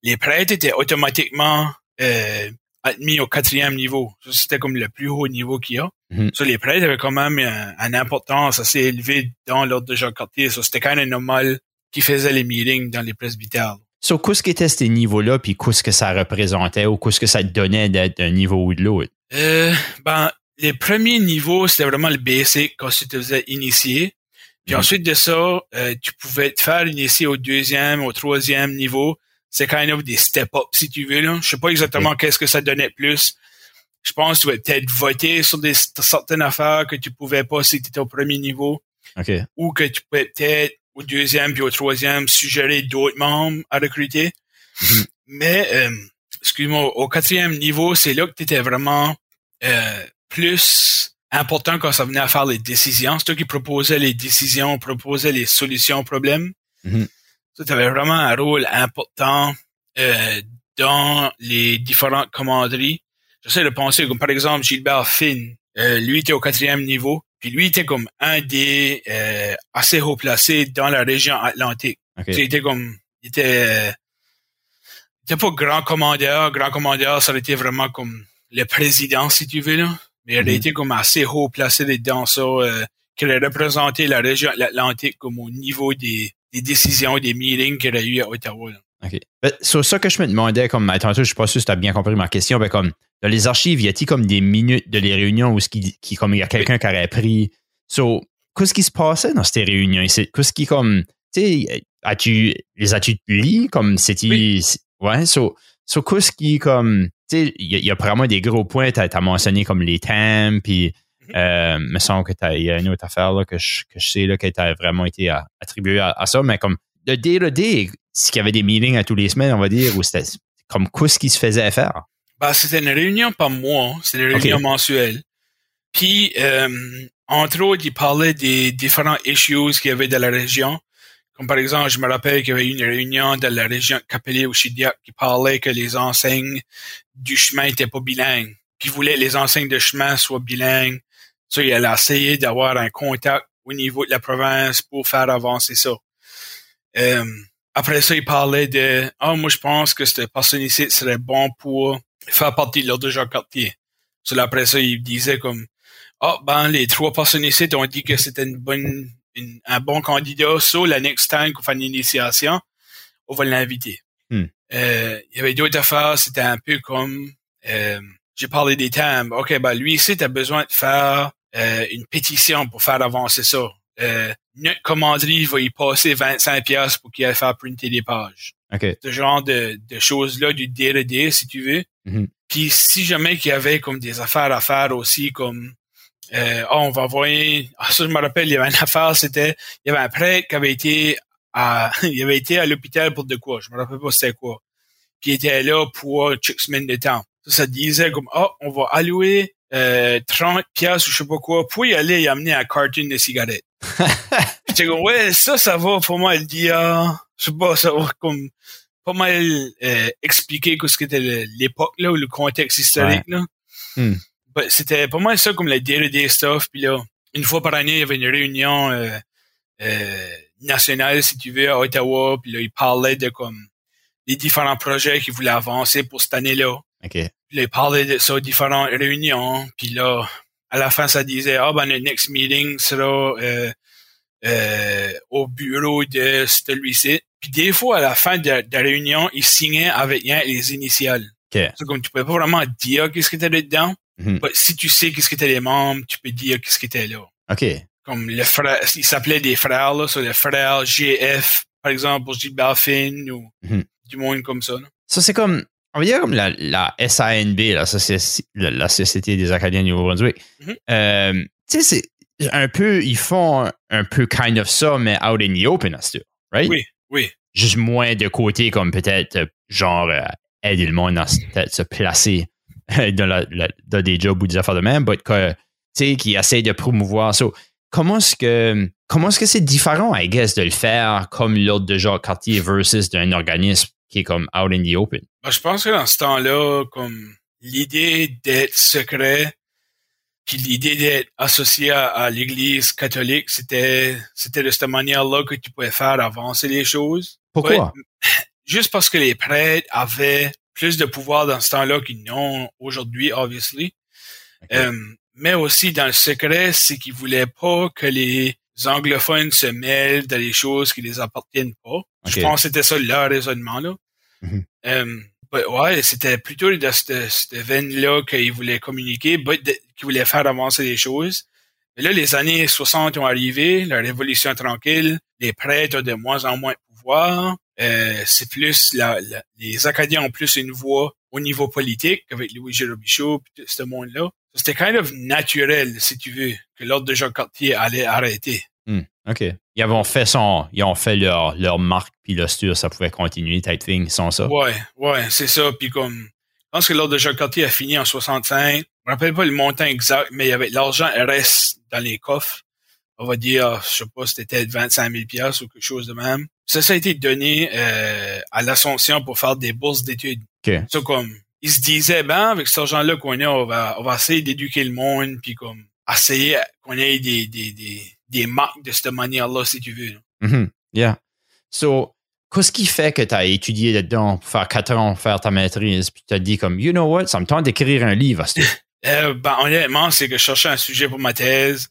Les prêtres étaient automatiquement euh, admis au quatrième niveau. C'était comme le plus haut niveau qu'il y a. Mhm. Ça, les prêtres avaient quand même un- une importance assez élevée dans l'ordre de Jacques-Cartier. Ça, C'était quand même normal qu'ils faisaient les meetings dans les presbytères. So, qu'est-ce qu'étaient ces niveaux-là, puis qu'est-ce que ça représentait, ou qu'est-ce que ça te donnait d'être d'un niveau ou de l'autre? Euh, ben, les premiers niveaux, c'était vraiment le basic quand tu te faisais initier. Puis Mhm. ensuite de ça, euh, tu pouvais te faire initier au deuxième, au troisième niveau. C'est kind of des step-up, si tu veux. Là. Je sais pas exactement qu'est-ce que ça donnait plus. Je pense que tu pouvais peut-être voter sur des certaines affaires que tu pouvais pas si tu étais au premier niveau. OK. Ou que tu pouvais peut-être au deuxième puis au troisième suggérer d'autres membres à recruter. Mhm. Mais, euh, excuse-moi, au quatrième niveau, c'est là que tu étais vraiment euh, plus important quand ça venait à faire les décisions. C'est toi qui proposais les décisions, proposais les solutions aux problèmes. Mhm. Tu avais vraiment un rôle important euh, dans les différentes commanderies. J'essaie de penser, comme par exemple Gilbert Finn, euh, lui était au quatrième niveau, puis lui était comme un des euh, assez haut placés dans la région atlantique. OK. Tu sais, Il était comme, il était, euh, il était pas grand commandeur. Grand commandeur, ça aurait été vraiment comme le président, si tu veux, là. Mais il a Mhm. été comme assez haut placé dans ça, euh, qu'il a représenté la région de l'Atlantique comme au niveau des, des décisions, des meetings qu'il a eu à Ottawa. là. OK. Ben, sur ça que je me demandais, comme ben, tantôt, je suis pas sûr si tu as bien compris ma question, ben, comme dans les archives, y a-t-il comme des minutes de les réunions où ce qui, qui comme il y a quelqu'un qui aurait pris? So, qu'est-ce qui se passait dans ces réunions? Qu'est-ce qui comme tu sais, as-tu les as-tu lis comme c'était Oui. ouais, so, so qu'est-ce qui comme tu sais, il y, a- il y a vraiment des gros points, tu as, mentionné comme les thèmes puis. Euh, me semble que t'as- il y a une autre affaire là, que, je, que je sais là, qui a vraiment été à- attribuée à, à ça, mais comme le to day, est-ce qu'il y avait des meetings à tous les semaines, on va dire, ou c'était comme qu'est-ce qui se faisait faire? Ben, c'était une réunion par mois, c'était une réunion mensuelle. Puis, euh, entre autres, il parlait des différents issues qu'il y avait dans la région. Comme par exemple, je me rappelle qu'il y avait eu une réunion dans la région de Capelé au Chidiac qui parlait que les enseignes du chemin étaient pas bilingues. Puis voulait que les enseignes de chemin soient bilingues. Ça, il a essayé d'avoir un contact au niveau de la province pour faire avancer ça. Euh, après ça, il parlait de Ah, moi je pense que cette personne ici serait bon pour faire partie de l'ordre de Jacques Cartier. So, après ça, il disait comme Ah ben les trois personnes ici ont dit que c'était une bonne une- un bon candidat. So la next time qu'on fait une initiation, on va l'inviter. Hmm. Euh, il y avait d'autres affaires, c'était un peu comme euh, j'ai parlé des thèmes. OK, ben lui ici, tu as besoin de faire euh, une pétition pour faire avancer ça. Euh, notre commanderie va y passer 25 pièces pour qu'il aille faire printer des pages. OK. Ce genre de, de choses-là, du D&D, si tu veux. Mhm. Puis si jamais qu'il y avait comme des affaires à faire aussi, comme euh, Ah, on va envoyer. Ah, ça, je me rappelle, il y avait une affaire, c'était. Il y avait un prêtre qui avait été à. il avait été à l'hôpital pour de quoi? Je me rappelle pas c'était quoi. Puis il était là pour X semaines de temps. Ça, ça disait comme Ah, on va allouer euh, 30 pièces ou je sais pas quoi pour y aller et amener un carton de cigarettes. J'étais comme Ouais, ça, ça va pour moi le dire. Je sais pas, ça va comme pas mal euh, expliquer ce qu'était l'époque là ou le contexte historique là. Hmm. Ben, c'était pas mal ça comme le day-to-day stuff. Puis là, une fois par année, il y avait une réunion euh, euh, nationale, si tu veux, à Ottawa. Puis là, ils parlaient de comme les différents projets qu'ils voulaient avancer pour cette année-là. OK. Ils parlaient de ça, différentes réunions. Puis là, à la fin, ça disait, ah ben, notre next meeting sera euh, euh, au bureau de celui-ci. Puis des fois, à la fin de, de la réunion, ils signaient avec les initiales. OK. C'est comme tu pouvais pas vraiment dire qu'est-ce qui était dedans. Mais si tu sais qu'est-ce qui était les membres, tu peux dire qu'est-ce qui était là. OK. Comme le frère, ils s'appelaient des frères, là, sur le frère GF, par exemple, pour Gilbert Finn ou Mhm. du monde comme ça. là. Ça, c'est comme, on va dire comme la, la SANB, la, Société- la, la Société des Acadiens du Nouveau-Brunswick. Euh, tu sais, c'est un peu, ils font un, un peu kind of ça, mais out in the open, à right? Oui, oui. Juste moins de côté, comme peut-être, genre, euh, aider le monde à se- placer euh, dans, des jobs ou des affaires de même, mais que, tu sais, qui essayent de promouvoir ça. Comment est-ce que comment est-ce que c'est différent, I guess, de le faire comme l'ordre de genre quartier versus d'un organisme qui est comme out in the open? Ben, je pense que dans ce temps-là, comme l'idée d'être secret, puis l'idée d'être associé à, à l'Église catholique, c'était c'était de cette manière-là que tu pouvais faire avancer les choses. Pourquoi? Ouais, juste parce que les prêtres avaient plus de pouvoir dans ce temps-là qu'ils n'ont aujourd'hui, obviously. Euh, mais aussi dans le secret, c'est qu'ils voulaient pas que les anglophones se mêlent dans les choses qui les appartiennent pas. Je pense que c'était ça leur raisonnement là. Mhm. Euh, but ouais, c'était plutôt de cette, cette veine-là qu'ils voulaient communiquer, de- qu'ils voulaient faire avancer les choses. Mais là, les années 60 ont arrivé, la révolution tranquille, les prêtres ont de moins en moins de pouvoir. Euh, c'est plus la, la- les Acadiens ont plus une voix au niveau politique avec Louis Jérôme Bichot et tout ce monde-là. C'était kind of naturel, si tu veux, que l'ordre de Jean Cartier allait arrêter. Hmm, OK. Ils ont fait son. Ils ont fait leur, leur marque, puis le stur, ça pouvait continuer, type thing, sans ça. Ouais, ouais, c'est ça. Puis comme, je pense que l'ordre de Jacques Cartier a fini en 65. Je me rappelle pas le montant exact, mais il y avait l'argent reste dans les coffres. On va dire, je sais pas, c'était peut-être 25 000 piastres ou quelque chose de même. Ça, ça a été donné euh, à l'Assomption pour faire des bourses d'études. OK. Ça, comme, ils se disaient, ben, avec cet argent-là qu'on a, on va, on va essayer d'éduquer le monde, puis comme, essayer qu'on ait des, des, des, des marques de cette manière-là, si tu veux. Mhm. Yeah. So, qu'est-ce qui fait que tu as étudié là-dedans pour faire quatre ans, faire ta maîtrise, puis tu as dit comme, you know what, ça me tente d'écrire un livre à ce Euh, ben, honnêtement, c'est que je cherchais un sujet pour ma thèse.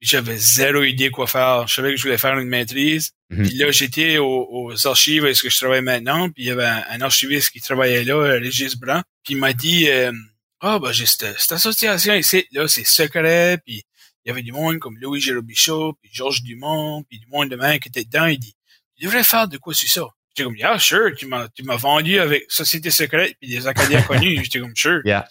J'avais zéro idée quoi faire. Je savais que je voulais faire une maîtrise. Mhm. Puis là, j'étais aux, aux archives, est-ce que je travaille maintenant. Puis il y avait un, un archiviste qui travaillait là, euh, Régis. Puis il m'a dit, euh, ah, ben, j'ai cette, cette association ici, là, c'est secret. Puis il y avait du monde comme Louis Jérôme Bichot, puis Georges Dumont, puis du monde de même qui était dedans. Il dit, tu devrais faire de quoi sur ça? J'étais comme, yeah, sure, tu m'as, tu m'as vendu avec Société secrète puis des Acadiens connus. J'étais comme, sure. Yeah.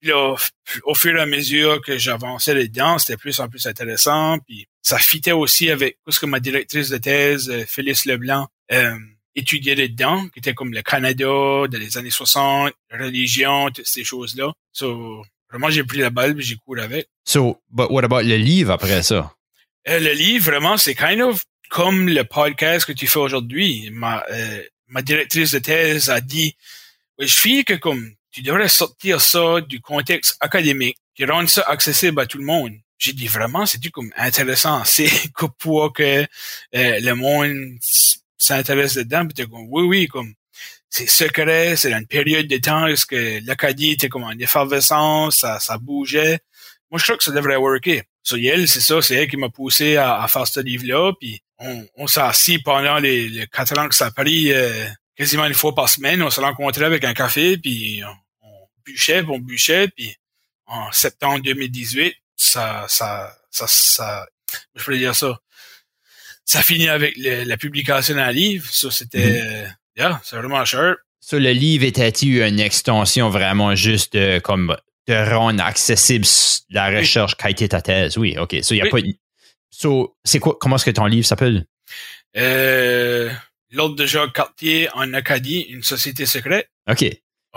Puis là, au, au fur et à mesure que j'avançais là-dedans, c'était plus en plus intéressant. Puis ça fitait aussi avec ce que ma directrice de thèse, euh, Phyllis Leblanc, euh, étudiait là-dedans, qui était comme le Canada dans les années 60, la religion, toutes ces choses-là. So, vraiment, j'ai pris la balle puis j'ai couru avec. So, but what about le livre après ça? Euh, le livre, vraiment, c'est kind of comme le podcast que tu fais aujourd'hui. Ma, euh, ma directrice de thèse a dit, je file que comme tu devrais sortir ça du contexte académique, puis rendre ça accessible à tout le monde. J'ai dit vraiment, c'est-tu comme intéressant, c'est pour que euh, le monde s'intéresse dedans, puis t'es comme oui, oui, comme c'est secret, c'est dans une période de temps où est-ce que l'Acadie était comme en effervescence, ça, ça bougeait? Moi, je crois que ça devrait worker. So, elle, c'est ça, c'est elle qui m'a poussé à, à faire ce livre-là, puis on, on s'est assis pendant les, les quatre ans que ça a pris, euh, quasiment une fois par semaine, on se rencontrait avec un café, puis on, on bûchait, puis on bûchait, puis en septembre 2018, ça, ça, ça, ça, je pourrais dire ça, ça finit avec le- la publication d'un livre, ça c'était, euh, yeah, c'est vraiment cher. So, le livre était-il une extension vraiment juste de, comme, de rendre accessible la Oui. recherche qu'a été ta thèse? Oui, OK. So, il y a Oui. pas So, c'est quoi, comment est-ce que ton livre s'appelle? Euh, L'ordre de Jacques Cartier en Acadie, une société secrète. OK.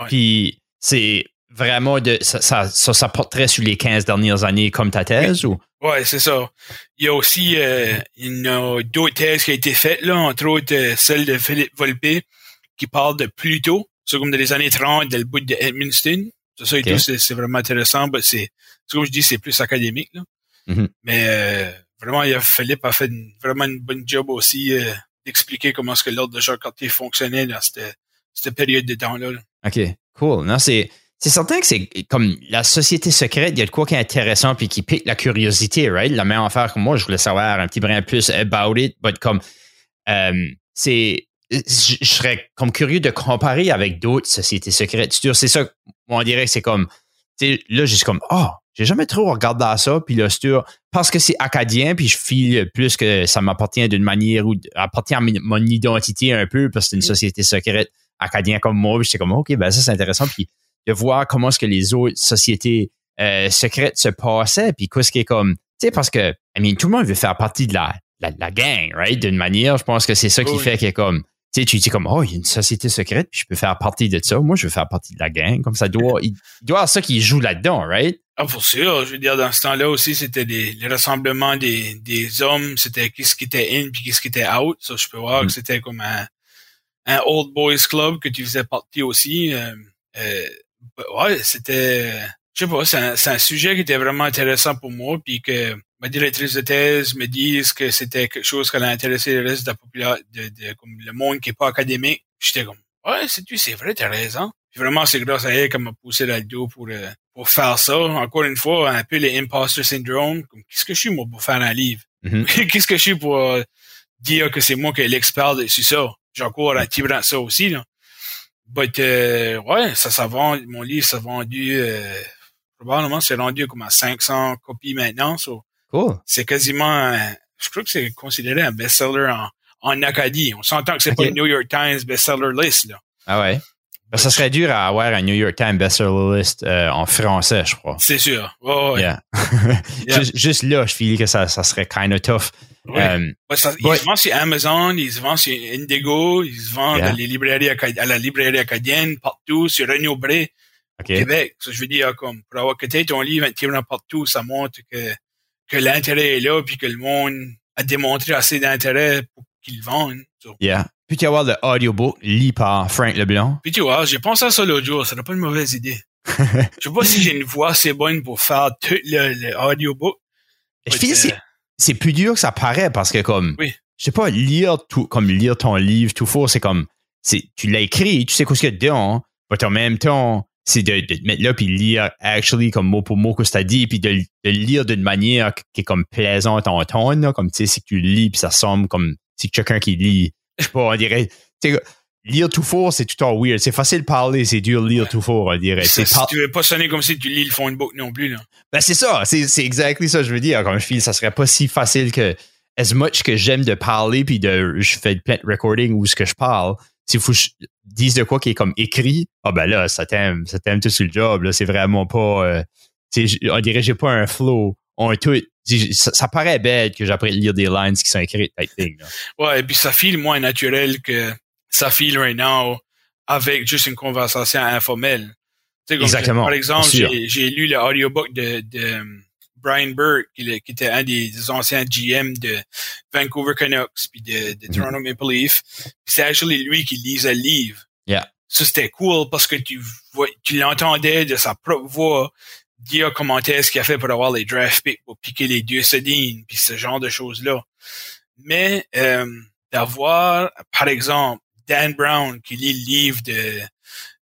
Puis, c'est vraiment de, ça, ça, ça, ça porterait sur les 15 dernières années comme ta thèse ou? Ouais, c'est ça. Il y a aussi euh, une d'autres thèses qui a été faites, là, entre autres euh, celle de Philippe Volpe, qui parle de Pluto. C'est comme dans les années 30, dans le bout de Edmundston. C'est ça c'est vraiment intéressant. mais c'est comme je dis, c'est plus académique. Là. Mhm. Mais euh, vraiment, il y a, Philippe a fait une- vraiment une bonne job aussi euh, d'expliquer comment est-ce que l'ordre de Jacques Cartier fonctionnait dans cette, cette période de temps-là. là. OK, cool. Non, c'est. C'est certain que c'est comme la société secrète, il y a de quoi qui est intéressant puis qui pique la curiosité, right? La même affaire que moi, je voulais savoir un petit brin plus about it, but comme euh, c'est. Je je serais comme curieux de comparer avec d'autres sociétés secrètes. C'est sûr, C'est ça, moi, on dirait que c'est comme. tu sais, Là, juste comme, ah, j'ai jamais trop regardé à ça, puis là, parce que c'est acadien, puis je file plus que ça m'appartient d'une manière ou appartient à mon identité un peu, parce que c'est une société secrète acadien comme moi, puis j'étais comme, OK, ben ça, c'est intéressant, puis de voir comment est-ce que les autres sociétés euh, secrètes se passaient, puis qu'est-ce qui est comme, tu sais, parce que, I mean, tout le monde veut faire partie de la, la, gang, right? D'une manière, je pense que c'est ça qui fait que comme, tu sais, tu dis comme, oh, il y a une société secrète, puis je peux faire partie de ça. Moi, je veux faire partie de la gang. Comme ça, doit, il doit y avoir ça qui joue là-dedans, right? Ah, pour sûr. Je veux dire, dans ce temps-là aussi, c'était des, les rassemblements des, des hommes, c'était qu'est-ce qui était in puis qu'est-ce qui était out. Ça, je peux voir mm. que c'était comme un, un old boys club que tu faisais partie aussi. Euh, euh, ouais, c'était, je sais pas, c'est un, un, sujet qui était vraiment intéressant pour moi, puis que ma directrice de thèse me dise que c'était quelque chose qui allait intéresser le reste de la population, de, de, comme le monde qui est pas académique. J'étais comme, ouais, c'est tu, c'est vrai, t'as raison. Puis vraiment, c'est grâce à elle qu'elle m'a poussé là dos pour euh, pour faire ça. Encore une fois, un peu les imposter syndrome. Comme, qu'est-ce que je suis moi pour faire un livre? Mm-hmm. Qu'est-ce que je suis pour euh, dire que c'est moi qui est l'expert sur ça? J'ai encore un petit brin de ça aussi là. But euh, ouais, ça ça vend. Mon livre s'est vendu probablement c'est vendu comme à 500 copies maintenant. So, c'est quasiment, je crois que c'est considéré un best-seller en, en Acadie. On s'entend que c'est pas le New York Times best-seller list, là. Ah ouais? Ben, ça serait dur à avoir un New York Times best-seller list euh, en français, je crois. C'est sûr. Oh, yeah. juste, là, je file que ça, ça serait kind of tough. Oui. Ça, ils se vendent sur Amazon, ils se vendent sur Indigo, ils se vendent à, les librairies, à la librairie acadienne, partout, sur Renaud Bré, okay. Québec. Ça, je veux dire, comme, pour avoir coté ton livre un partout, ça montre que que l'intérêt est là, puis que le monde a démontré assez d'intérêt pour qu'il vende. Yeah. Puis tu vas voir le audiobook lit par Frank Leblanc. Puis tu vois, j'ai pensé à ça l'autre jour, ça n'a pas une mauvaise idée. je sais pas si j'ai une voix assez bonne pour faire tout le, audiobook. Je pense que c'est plus dur que ça paraît parce que comme, oui. je sais pas, lire tout, comme lire ton livre tout fort, c'est comme, c'est, tu l'as écrit, tu sais quoi ce qu'il y a dedans, mais en même temps, c'est de, de, te mettre là puis lire actually comme mot pour mot que tu as dit puis de, de lire d'une manière qui est comme plaisante en ton comme tu sais si tu lis puis ça semble comme si quelqu'un qui lit je sais pas on dirait lire tout fort c'est tout en weird c'est facile de parler c'est dur de lire tout fort on dirait c'est si tu veux pas sonner comme si tu lis le phone book non plus là ben c'est ça c'est c'est exactement ça je veux dire comme je file ça serait pas si facile que as much que j'aime de parler puis de je fais plein de recording où ce que je parle s'il faut que je dise de quoi qui est comme écrit, ah ben là, ça t'aime, ça t'aime tout sur le job. Là, c'est vraiment pas. Euh, on dirait j'ai pas un flow. On tout. Ça, paraît bête que j'apprenne à lire des lines qui sont écrites, type thing. Ouais, et puis ça file moins naturel que ça file right now avec juste une conversation informelle. Exactement. par exemple, j'ai lu l'audiobook de, de Brian Burke, qui, était un des anciens GM de Vancouver Canucks puis de, de mhm. Toronto Maple Leaf. C'est actually lui qui lisait le livre. Yeah. Ça, c'était cool parce que tu vois, tu l'entendais de sa propre voix dire comment est-ce qu'il a fait pour avoir les draft picks, pour piquer les deux Sedines, puis ce genre de choses-là. Mais euh, d'avoir, par exemple, Dan Brown qui lit le livre de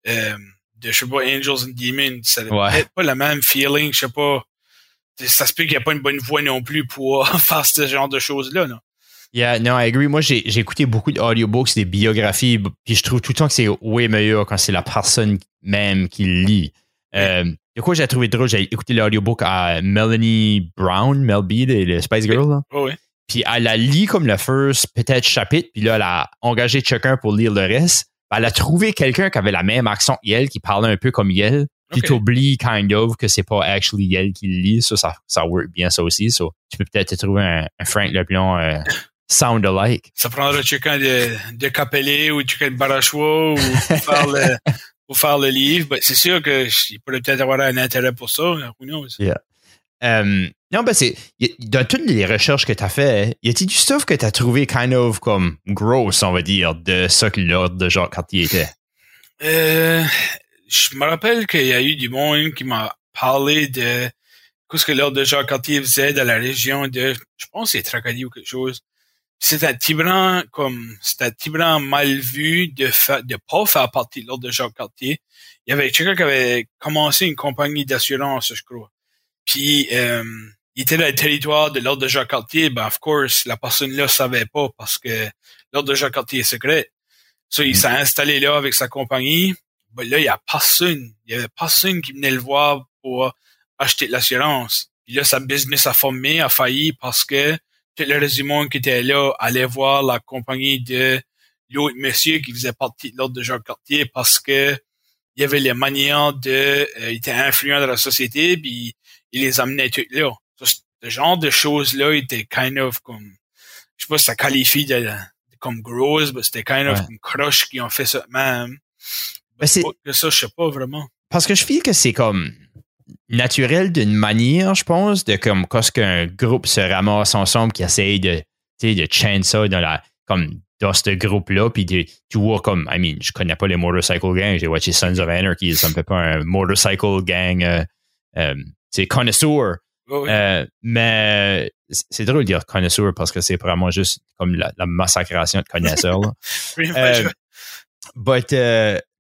euh, de je sais pas Angels and Demons, ça n'a pas le même feeling, je sais pas ça se peut qu'il n'y a pas une bonne voix non plus pour faire ce genre de choses-là. Non? Yeah, no, I agree. Moi, j'ai, écouté beaucoup d'audiobooks, des biographies, puis je trouve tout le temps que c'est way meilleur quand c'est la personne même qui lit. Euh, de quoi j'ai trouvé drôle, j'ai écouté l'audiobook à Melanie Brown, Mel B, le Spice Girl. Là. Oh, Puis elle a lu comme le first peut-être chapitre, puis là, elle a engagé chacun pour lire le reste. Elle a trouvé quelqu'un qui avait la même accent qu'elle, qui parlait un peu comme elle. Puis t'oublies kind of que c'est pas actually elle qui le lit. Ça, ça, ça work bien ça aussi. So, tu peux peut-être trouver un, un Frank Leplon euh, sound alike. Ça prendra quelqu'un de, de Capelé ou quelqu'un de Barachois ou pour faire le, pour faire le livre. Ben, c'est sûr que il pourrait peut-être avoir un intérêt pour ça. Who knows? Yeah. Um, non, ben c'est. Dans toutes les recherches que tu as fait, y a-t-il du stuff que tu as trouvé kind of comme gross, on va dire, de ça que l'ordre de Jacques Cartier était? Euh, je me rappelle qu'il y a eu du monde qui m'a parlé de ce que l'ordre de Jacques Cartier faisait dans la région de, je pense c'est Tracadie ou quelque chose. C'est un Tibran comme, c'est un Tibran mal vu de fa de pas faire partie de l'ordre de Jacques Cartier. Il y avait quelqu'un qui avait commencé une compagnie d'assurance, je crois. Puis, euh, il était dans le territoire de l'ordre de Jacques Cartier. Ben, of course, la personne-là savait pas parce que l'ordre de Jacques Cartier est secret. So, il mm. s'est installé là avec sa compagnie ben là, il y a personne. Il y avait personne qui venait le voir pour acheter de l'assurance. Puis là, sa business a formé, a failli parce que tout le reste du monde qui était là allait voir la compagnie de l'autre monsieur qui faisait partie de l'ordre de Jacques Cartier parce que il y avait les manières de, euh, il était influent dans la société, puis il les amenait tout là. ce genre de choses-là était kind of comme, je sais pas si ça qualifie de, comme gross, mais c'était kind of comme crush qui ont fait ça même. Mais c'est que ça, je sais pas vraiment. Parce que je file que c'est comme naturel d'une manière, je pense, de comme quand qu'un groupe se ramasse ensemble qui essaye de, de chain ça dans la, comme dans ce groupe-là, puis tu vois comme, I mean, je connais pas les motorcycle gangs, j'ai watché Sons of Anarchy, ça me fait pas un motorcycle gang, euh, euh, c'est connoisseur. Euh, mais c'est drôle de dire connoisseur parce que c'est vraiment juste comme la, massacration de connaisseurs. euh, but,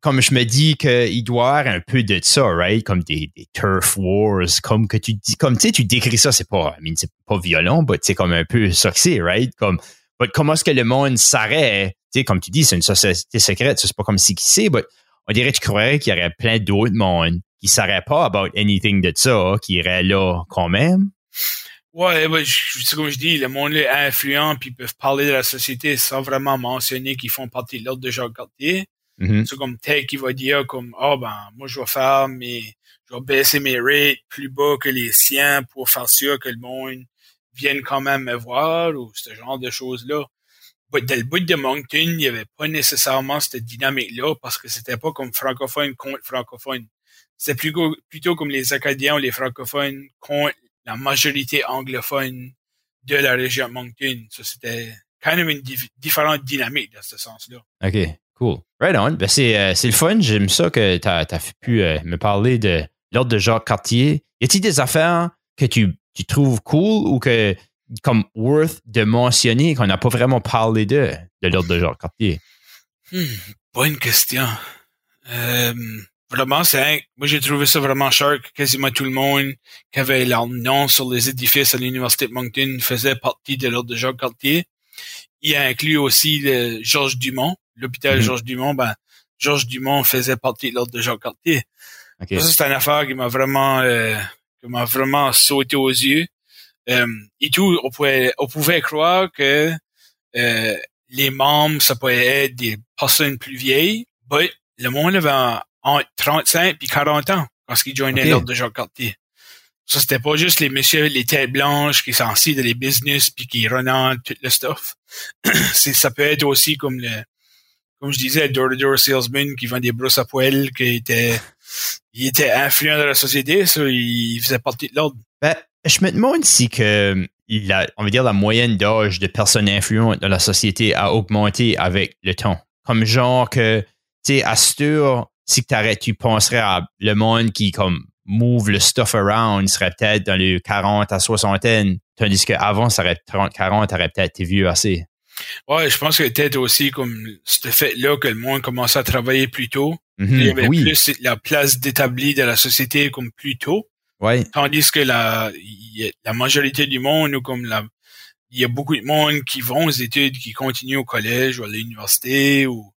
comme je me dis qu'il doit y avoir un peu de ça, right? Comme des, turf wars, comme que tu dis, comme tu sais, tu décris ça, c'est pas, I mean, c'est pas violent, mais c'est comme un peu ça que c'est, right? Comme, comment est-ce que le monde s'arrête? Tu sais, comme tu dis, c'est une société secrète, c'est pas comme si qui sait, mais on dirait que tu croirais qu'il y aurait plein d'autres mondes qui ne sauraient pas about anything de ça, qui iraient là quand même. Ouais, ben, c'est comme je dis, le monde est influent puis ils peuvent parler de la société sans vraiment mentionner qu'ils font partie de l'ordre de Jacques Cartier. Mm-hmm. C'est comme tel qui va dire comme, oh ben, moi je vais faire mes, je vais baisser mes rates plus bas que les siens pour faire sûr que le monde viennent quand même me voir ou ce genre de choses-là. Dans le bout de Moncton, il n'y avait pas nécessairement cette dynamique-là parce que c'était pas comme francophone contre francophone. C'était plutôt, plutôt comme les Acadiens ou les francophones contre la majorité anglophone de la région de Moncton. Ça, c'était quand même une différente dynamique dans ce sens-là. OK, cool. Right on. Ben, c'est, euh, c'est le fun. J'aime ça que tu as, pu euh, me parler de l'ordre de Jacques Cartier. Y a-t-il des affaires que tu tu trouves cool ou que comme worth de mentionner qu'on n'a pas vraiment parlé de, de l'ordre de Jacques Cartier? Hmm, bonne question. Euh, vraiment, c'est moi j'ai trouvé ça vraiment cher que quasiment tout le monde qui avait leur nom sur les édifices à l'Université de Moncton faisait partie de l'ordre de Jacques Cartier. Il a inclus aussi le Georges Dumont, l'hôpital mm-hmm. Georges Dumont. Ben, Georges Dumont faisait partie de l'ordre de Jacques Cartier. Ça, c'est une affaire qui m'a vraiment euh, qui m'a vraiment sauté aux yeux. Euh, et tout, on pouvait, on pouvait croire que euh, les membres, ça pouvait être des personnes plus vieilles, mais le monde avait entre 35 et 40 ans quand ils joignaient l'ordre de Jacques Cartier. Ça, c'était pas juste les messieurs, les têtes blanches qui sont assis dans les business puis qui renantent tout le stuff. c'est, ça peut être aussi comme le, comme je disais, door-to-door salesman qui vend des brosses à poêle qui était il était influent dans la société, ça, il faisait partie de l'ordre. Ben, je me demande si que la, on va dire la moyenne d'âge de personnes influentes dans la société a augmenté avec le temps. Comme genre que, tu sais, à si tu penserais à le monde qui, comme, move le stuff around, serait peut-être dans les 40 à soixantaine, tandis qu'avant, ça aurait 30, 40, aurait peut-être été vieux assez. Ouais, je pense que peut-être aussi comme ce fait-là que le monde commençait à travailler plus tôt. Mhm, il y avait plus la place d'établi de la société comme plus tôt. Ouais. Tandis que la, la majorité du monde, ou comme la, il y a beaucoup de monde qui vont aux études, qui continuent au collège ou à l'université ou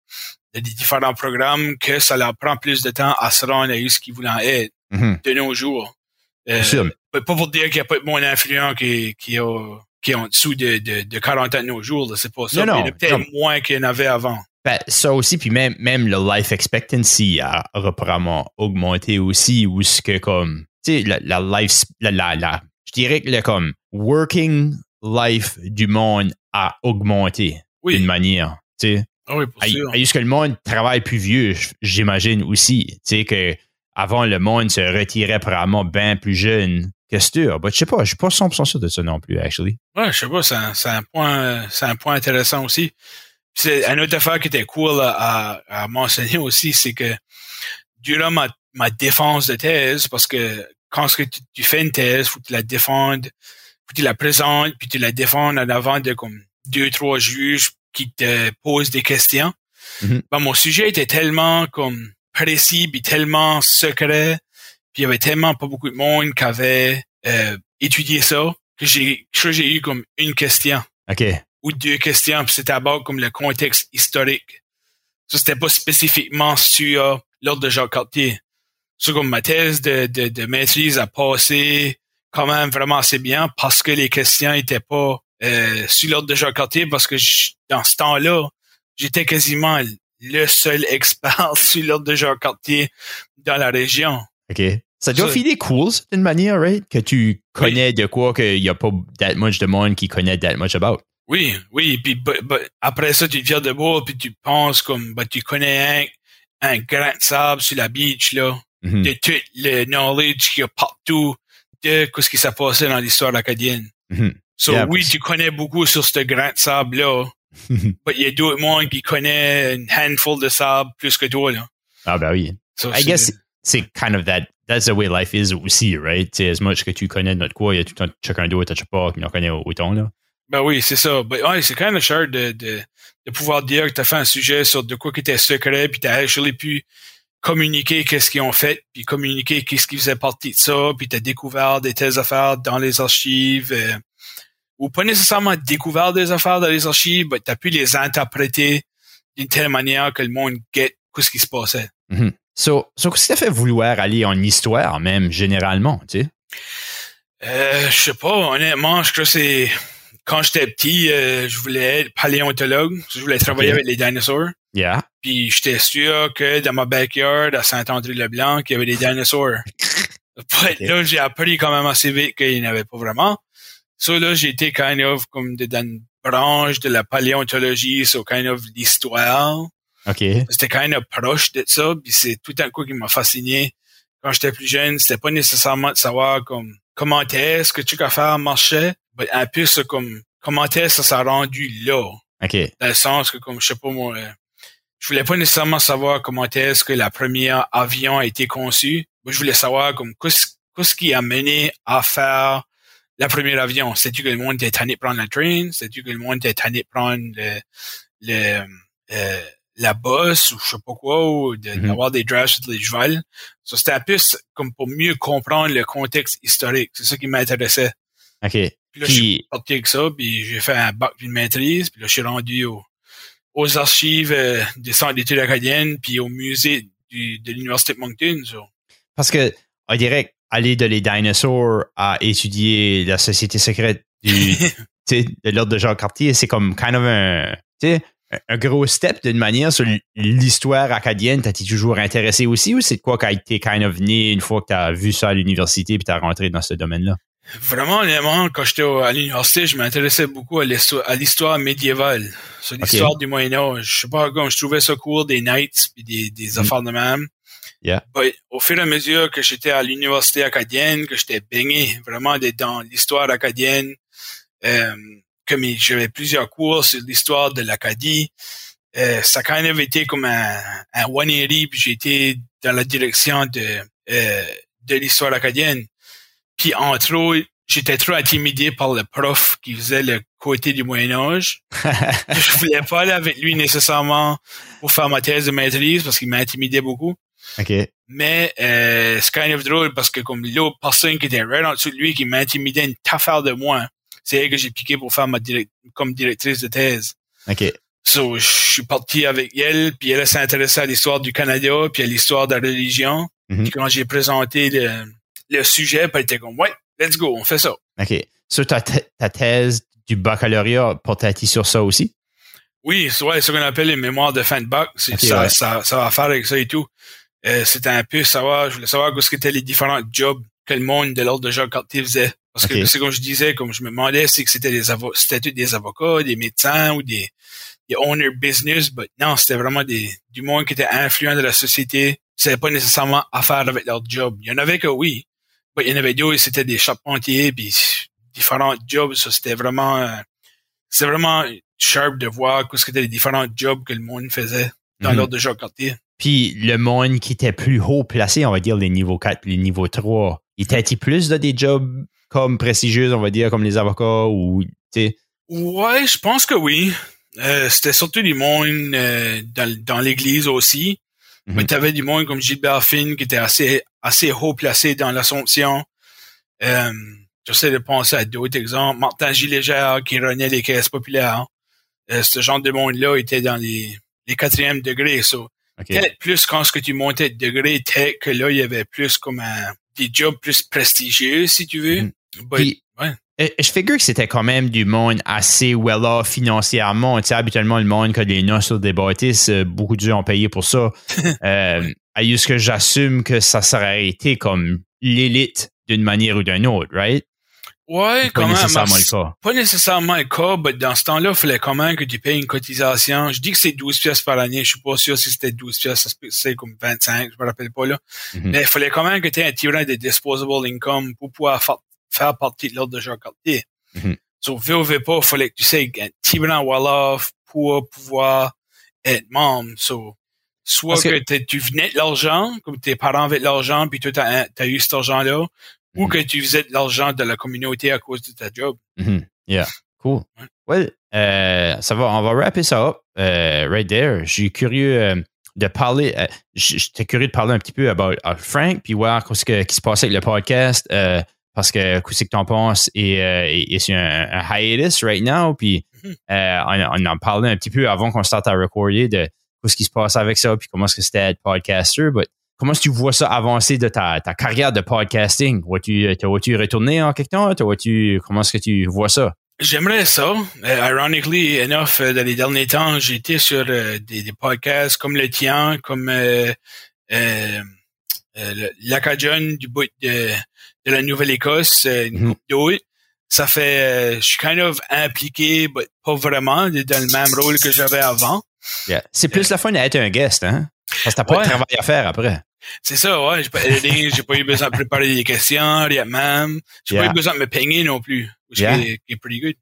des différents programmes que ça leur prend plus de temps à se rendre à ce qu'ils voulaient être mhm. de nos jours. Euh, pas pour dire qu'il n'y a pas de monde influent qui, qui a qui est en dessous de, de, de 40 ans de nos jours. C'est pas ça. Non, il y en a peut-être moins qu'il y en avait avant. Ben, ça aussi, puis même, même le life expectancy a probablement augmenté aussi, ou ce que comme, tu sais, la, la, life, la, la, je dirais que le comme working life du monde a augmenté d'une manière, tu sais. Ah oui, pour sûr. Est-ce que le monde travaille plus vieux, j'imagine aussi, tu sais, que avant le monde se retirait probablement bien plus jeune que sûr. Ben, je sais pas, je suis pas 100% sûr de ça non plus, actually. Ouais, je sais pas, c'est un, point, c'est un point intéressant aussi. C'est une autre affaire qui était cool à, à, mentionner aussi, c'est que durant ma, ma défense de thèse, parce que quand tu, tu fais une thèse, faut que tu la défendes, faut que tu la présentes, puis tu la défends en avant de comme deux, trois juges qui te posent des questions. Mm-hmm. ben, mon sujet était tellement comme précis, puis tellement secret, puis il y avait tellement pas beaucoup de monde qui avait euh, étudié ça que j'ai, j'ai eu comme une question. OK. Ou deux questions, puis c'était d'abord comme le contexte historique. Ça, c'était pas spécifiquement sur l'ordre de Jacques Cartier. c'est comme ma thèse de, de, de, maîtrise a passé quand même vraiment assez bien parce que les questions étaient pas euh, sur l'ordre de Jacques Cartier parce que dans ce temps-là, j'étais quasiment le seul expert sur l'ordre de Jacques Cartier dans la région. OK. Ça doit filer cool d'une manière, right? Que tu connais de quoi qu'il n'y a pas that much de monde qui connaît that much about. Oui, oui. Puis après ça, tu viens de bois puis tu penses comme bah, tu connais un, un grain de sable sur la beach, là. Mm-hmm. De tout le knowledge qu'il y a partout de ce qui s'est passé dans l'histoire acadienne. Mm So oui, tu connais beaucoup sur ce grain de sable-là. mais il y a d'autres monde qui connaissent une handful de sable plus que toi, là. Ah, ben oui. I guess c'est kind of that, that's the way life is aussi, right? C'est as much que tu connais de notre quoi, il y a tout un chacun d'autre, tu pas, qui en connaît autant, là. Ben oui, c'est ça. Ben, ouais, c'est kind of cher de, de, de pouvoir dire que tu as fait un sujet sur de quoi qui était secret, puis tu as actually pu communiquer qu'est-ce qu'ils ont fait, puis communiquer qu'est-ce qui faisait partie de ça, puis tu as découvert des telles affaires dans les archives, euh, ou pas nécessairement découvert des affaires dans les archives, mais tu as pu les interpréter d'une telle manière que le monde get ce qui se passait. Mm-hmm. So, so qu'est-ce qui t'a fait vouloir aller en histoire, même généralement, tu sais? Euh, je sais pas, honnêtement, je crois que c'est quand j'étais petit, euh, je voulais être paléontologue. Je voulais travailler avec les dinosaures. Yeah. Puis j'étais sûr que dans ma backyard à Saint-André-le-Blanc, il y avait des dinosaures. Là, j'ai appris quand même assez vite qu'il n'y en avait pas vraiment. So là, j'étais kind of comme dans une branche de la paléontologie, so kind of l'histoire. OK. C'était kind of proche de ça, puis c'est tout un coup qui m'a fasciné quand j'étais plus jeune. C'était pas nécessairement de savoir comme comment est-ce que tu as faire marchait, mais un peu ça comme comment est-ce que ça s'est rendu là? OK. Dans le sens que comme je sais pas moi, je voulais pas nécessairement savoir comment est-ce que la première avion a été conçu. Moi, je voulais savoir comme qu'est-ce qui a mené à faire la première avion. C'est-tu que le monde était tanné de prendre la train? C'est-tu que le monde était tanné de prendre le, le euh, la bosse ou je sais pas quoi, ou mm-hmm. d'avoir des drives sur les chevals? Ça, c'était un peu comme pour mieux comprendre le contexte historique. C'est ça qui m'intéressait. OK. Puis là, je suis parti avec ça, puis j'ai fait un bac d'une maîtrise, puis là, je suis rendu aux archives euh, des centres d'études acadiennes, puis au musée du, de l'Université de Moncton. Parce que, on dirait aller de les dinosaures à étudier la société secrète du, de l'ordre de Jacques Cartier, c'est comme kind of un, un gros step d'une manière sur l'histoire acadienne. T'as-tu toujours intéressé aussi ou c'est quoi qui a été kind of venu une fois que t'as vu ça à l'université puis t'as rentré dans ce domaine-là? Vraiment, quand j'étais à l'université, je m'intéressais beaucoup à l'histoire médiévale, sur l'histoire du Moyen Âge. Je sais pas, comme je trouvais ça cool, des knights puis des, des mm. affaires de même. Yeah. au fur et à mesure que j'étais à l'université acadienne, que j'étais baigné vraiment dans l'histoire acadienne, euh, comme j'avais plusieurs cours sur l'histoire de l'Acadie, euh, ça a quand même été comme un, un 180, puis j'ai été dans la direction de, euh, de l'histoire acadienne. Puis entre autres, j'étais trop intimidé par le prof qui faisait le côté du Moyen Âge. je voulais pas aller avec lui nécessairement pour faire ma thèse de maîtrise parce qu'il m'intimidait beaucoup. Mais euh, c'est kind of drôle parce que comme l'autre personne qui était right en dessous de lui qui m'intimidait une affaire de moi, c'est elle que j'ai piqué pour faire ma direct comme directrice de thèse. OK. So, je suis parti avec elle, puis elle s'est intéressée à l'histoire du Canada, puis à l'histoire de la religion. Mm-hmm. Puis quand j'ai présenté le, le sujet, puis elle était comme, ouais, let's go, on fait ça. OK. Sur ta, ta thèse du baccalauréat portait sur ça aussi? Oui, c'est ouais, ce qu'on appelle les mémoires de fin de bac. ça, ça, ça va faire avec ça et tout. Euh, c'était un peu savoir, je voulais savoir ce qu'étaient les différents jobs que le monde de l'ordre de Jacques Cartier faisait. Parce que c'est comme je disais, comme je me demandais, c'est que c'était des c'était des avocats, des médecins ou des, des owner business, mais non, c'était vraiment des, du monde qui était influent de la société. C'était pas nécessairement affaire avec leur job. Il y en avait que oui, mais il y en avait d'autres, c'était des charpentiers, puis différents jobs. Ça, c'était vraiment, euh, c'était vraiment sharp de voir ce qu'étaient les différents jobs que le monde faisait dans mhm. l'ordre de Jacques Cartier. Puis le monde qui était plus haut placé, on va dire les niveaux 4 et les niveaux 3, il était plus de des jobs comme prestigieux, on va dire, comme les avocats ou, tu sais? Ouais, je pense que oui. Euh, c'était surtout du monde euh, dans, dans l'église aussi. Mm-hmm. Mais tu avais du monde comme Gilbert Finn qui était assez, assez haut placé dans l'Assomption. Euh, J'essaie de penser à d'autres exemples. Martin Gilégère qui renaît les caisses populaires. Euh, ce genre de monde-là était dans les, les quatrièmes degrés. So. Peut-être plus quand ce que tu montais de degré tech, que là, il y avait plus comme un, des jobs plus prestigieux, si tu veux. Mhm. But, Puis- ouais. Euh, Je figure que c'était quand même du monde assez well-off financièrement. Tu sais, habituellement, le monde qui a des noces sur des bâtisses, euh, beaucoup de gens ont payé pour ça. euh, à juste que j'assume que ça serait été comme l'élite d'une manière ou d'une autre, right? Ouais, Pas quand même. nécessairement mais le cas. Pas nécessairement le cas, mais dans ce temps-là, il fallait quand même que tu payes une cotisation. Je dis que c'est 12 pièces par année. Je suis pas sûr si c'était 12 pièces, c'est comme 25, je me rappelle pas, là. Mhm. Mais il fallait quand même que tu aies un tirant de disposable income pour pouvoir fa- faire partie de l'ordre de genre quartier. So, veux ou veux pas, il fallait que tu sais un tirant well-off pour pouvoir être membre. So, soit Parce que- tu venais de l'argent, comme tes parents avaient de l'argent, puis toi, t'as, as eu cet argent-là, ou Mhm. que tu faisais de l'argent de la communauté à cause de ta job. Mhm. Yeah. Cool. Ouais. Well, euh, ça va, on va wrapper ça up euh, right there. Je suis curieux euh, de parler. euh, J'étais curieux de parler un petit peu about, Frank, puis voir ce que- qui se passait avec le podcast. parce que qu'est-ce que t'en penses? Et, et, et c'est un, un hiatus right now. Puis Mhm. on, on en parlait un petit peu avant qu'on starte à recorder de ce qui se passe avec ça, puis comment est-ce que c'était être podcaster. But comment est-ce que tu vois ça avancer de ta, ta carrière de podcasting? Vois-tu te vois-tu retourner en quelque temps? Te vois-tu, comment est-ce que tu vois ça? J'aimerais ça. Euh, ironically enough, euh, dans les derniers temps, j'ai été sur euh, des, des podcasts comme le tien, comme euh, euh, euh, l'Acadian du bout de, de la Nouvelle-Écosse, euh, d'autres. Ça fait, euh, je suis kind of impliqué, but pas vraiment, dans le même rôle que j'avais avant. Yeah. C'est plus la fun d'être un guest, hein? Parce que t'as pas Ouais. de travail à faire après. C'est ça, ouais. J'ai pas j'ai pas eu besoin de préparer des questions, rien de même. J'ai Yeah. pas eu besoin de me peigner non plus. Ce Yeah. qui, est, qui est pretty good.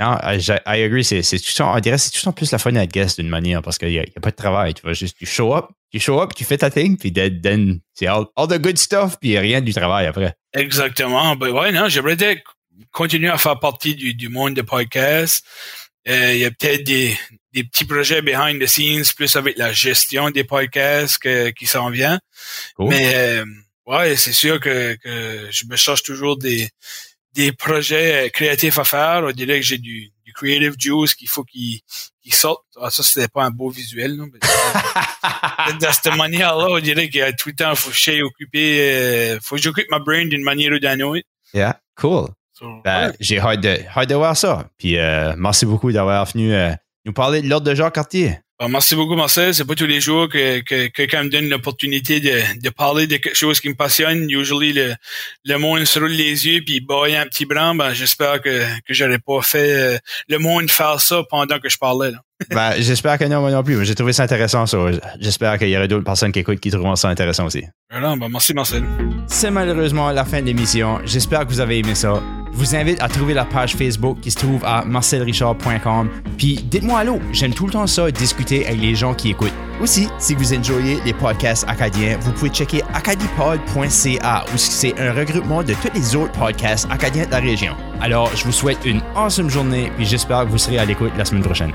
Non, I, I agree. C'est, c'est tout on dirait c'est tout temps plus la fun d'être guest d'une manière parce qu'il n'y a, a pas de travail. Tu vas juste, tu show up, tu show up, tu fais ta thing, puis then, then c'est all, all the good stuff, puis rien du travail après. Exactement. Ben ouais, non, j'aimerais continuer à faire partie du, du monde de podcast. Euh, Il y a peut-être des, des petits projets behind the scenes, plus avec la gestion des podcasts que- qui s'en vient. Cool. Mais euh, ouais, c'est sûr que, que je me cherche toujours des, des projets euh, créatifs à faire. On dirait que j'ai du, du creative juice qu'il faut qu'il sorte. Ah, ça, c'était pas un beau visuel. Non? Dans cette manière-là, on dirait qu'il y a tout le temps, faut que je sois occupé, euh, faut que j'occupe ma brain d'une manière ou d'une autre. yeah, cool. Ben, ouais. J'ai hâte de, hâte de voir ça. Puis euh, merci beaucoup d'avoir venu euh, nous parler de l'ordre de Jacques Cartier. Ben, merci beaucoup, Marcel. C'est pas tous les jours que, que, que quelqu'un me donne l'opportunité de, de parler de quelque chose qui me passionne. Usually, le, le monde se roule les yeux puis il baille un petit blanc. Ben, j'espère que, que j'aurais pas fait euh, le monde faire ça pendant que je parlais. Là. Ben, j'espère que non, moi non plus. J'ai trouvé ça intéressant, ça. J'espère qu'il y aurait d'autres personnes qui écoutent qui trouveront ça intéressant aussi. Voilà, ben, merci, Marcel. C'est malheureusement la fin de l'émission. J'espère que vous avez aimé ça. Je vous invite à trouver la page Facebook qui se trouve à marcelrichard.com. Puis dites-moi allô, j'aime tout le temps ça, discuter avec les gens qui écoutent. Aussi, si vous enjoyez les podcasts acadiens, vous pouvez checker acadipod.ca où c'est un regroupement de tous les autres podcasts acadiens de la région. Alors, je vous souhaite une awesome journée puis j'espère que vous serez à l'écoute la semaine prochaine.